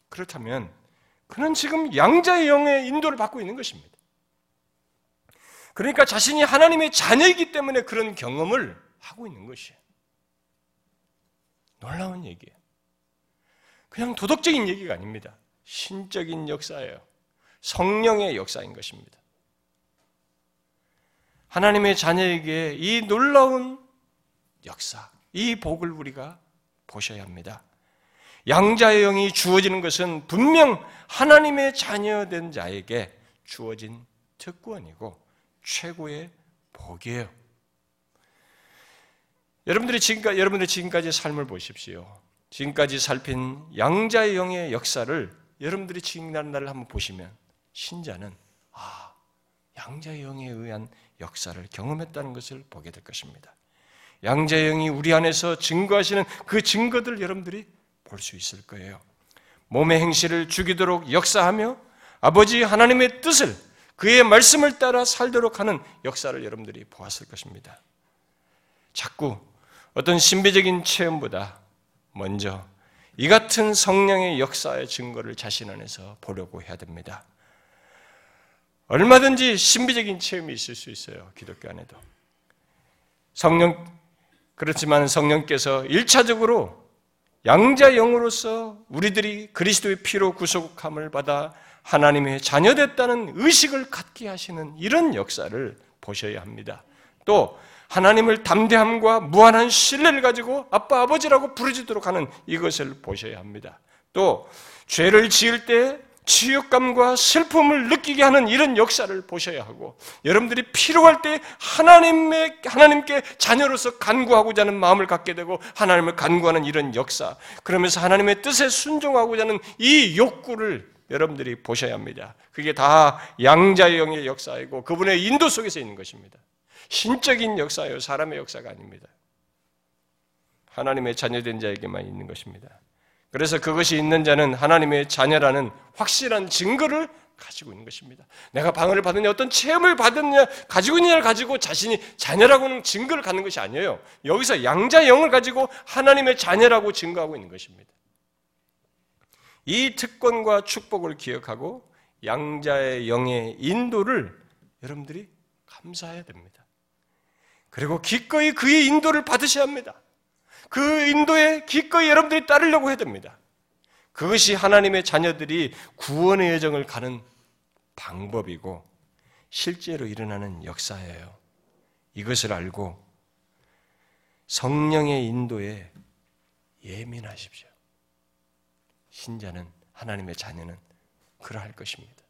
그렇다면 그는 지금 양자의 영의 인도를 받고 있는 것입니다. 그러니까 자신이 하나님의 자녀이기 때문에 그런 경험을 하고 있는 것이에요. 놀라운 얘기예요. 그냥 도덕적인 얘기가 아닙니다. 신적인 역사예요. 성령의 역사인 것입니다. 하나님의 자녀에게 이 놀라운 역사, 이 복을 우리가 보셔야 합니다. 양자의 영이 주어지는 것은 분명 하나님의 자녀된 자에게 주어진 특권이고 최고의 복이에요. 여러분들이 지금까지 여러분들이 지금까지 삶을 보십시오. 지금까지 살핀 양자의 영의 역사를 여러분들이 지난 날을 한번 보시면 신자는 아 양자의 영에 의한 역사를 경험했다는 것을 보게 될 것입니다. 양자의 영이 우리 안에서 증거하시는 그 증거들 여러분들이 볼 수 있을 거예요. 몸의 행실을 죽이도록 역사하며 아버지 하나님의 뜻을 그의 말씀을 따라 살도록 하는 역사를 여러분들이 보았을 것입니다. 자꾸 어떤 신비적인 체험보다 먼저 이 같은 성령의 역사의 증거를 자신 안에서 보려고 해야 됩니다. 얼마든지 신비적인 체험이 있을 수 있어요. 기독교 안에도. 성령, 그렇지만 성령께서 1차적으로 양자 영으로서 우리들이 그리스도의 피로 구속함을 받아 하나님의 자녀됐다는 의식을 갖게 하시는 이런 역사를 보셔야 합니다. 또 하나님을 담대함과 무한한 신뢰를 가지고 아빠 아버지라고 부르짖도록 하는 이것을 보셔야 합니다. 또 죄를 지을 때 치욕감과 슬픔을 느끼게 하는 이런 역사를 보셔야 하고 여러분들이 필요할 때 하나님의 하나님께 자녀로서 간구하고자 하는 마음을 갖게 되고 하나님을 간구하는 이런 역사 그러면서 하나님의 뜻에 순종하고자 하는 이 욕구를 여러분들이 보셔야 합니다. 그게 다 양자의 영의 역사이고 그분의 인도 속에서 있는 것입니다. 신적인 역사예요. 사람의 역사가 아닙니다. 하나님의 자녀된 자에게만 있는 것입니다. 그래서 그것이 있는 자는 하나님의 자녀라는 확실한 증거를 가지고 있는 것입니다. 내가 방언을 받느냐, 어떤 체험을 받느냐, 가지고 있느냐를 가지고 자신이 자녀라고는 증거를 갖는 것이 아니에요. 여기서 양자 영을 가지고 하나님의 자녀라고 증거하고 있는 것입니다. 이 특권과 축복을 기억하고 양자의 영의 인도를 여러분들이 감사해야 됩니다. 그리고 기꺼이 그의 인도를 받으셔야 합니다. 그 인도에 기꺼이 여러분들이 따르려고 해야 됩니다. 그것이 하나님의 자녀들이 구원의 여정을 가는 방법이고 실제로 일어나는 역사예요. 이것을 알고 성령의 인도에 예민하십시오. 신자는 하나님의 자녀는 그러할 것입니다.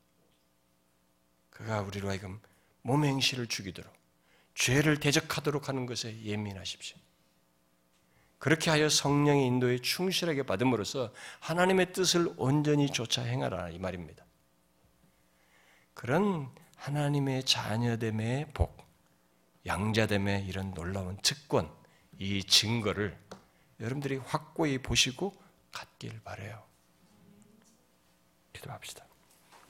그가 우리로 하여금 몸의 행실을 죽이도록 죄를 대적하도록 하는 것에 예민하십시오. 그렇게 하여 성령의 인도에 충실하게 받음으로써 하나님의 뜻을 온전히 조차 행하라 이 말입니다. 그런 하나님의 자녀됨의 복, 양자됨의 이런 놀라운 특권, 이 증거를 여러분들이 확고히 보시고 갖길 바래요. 기도합시다.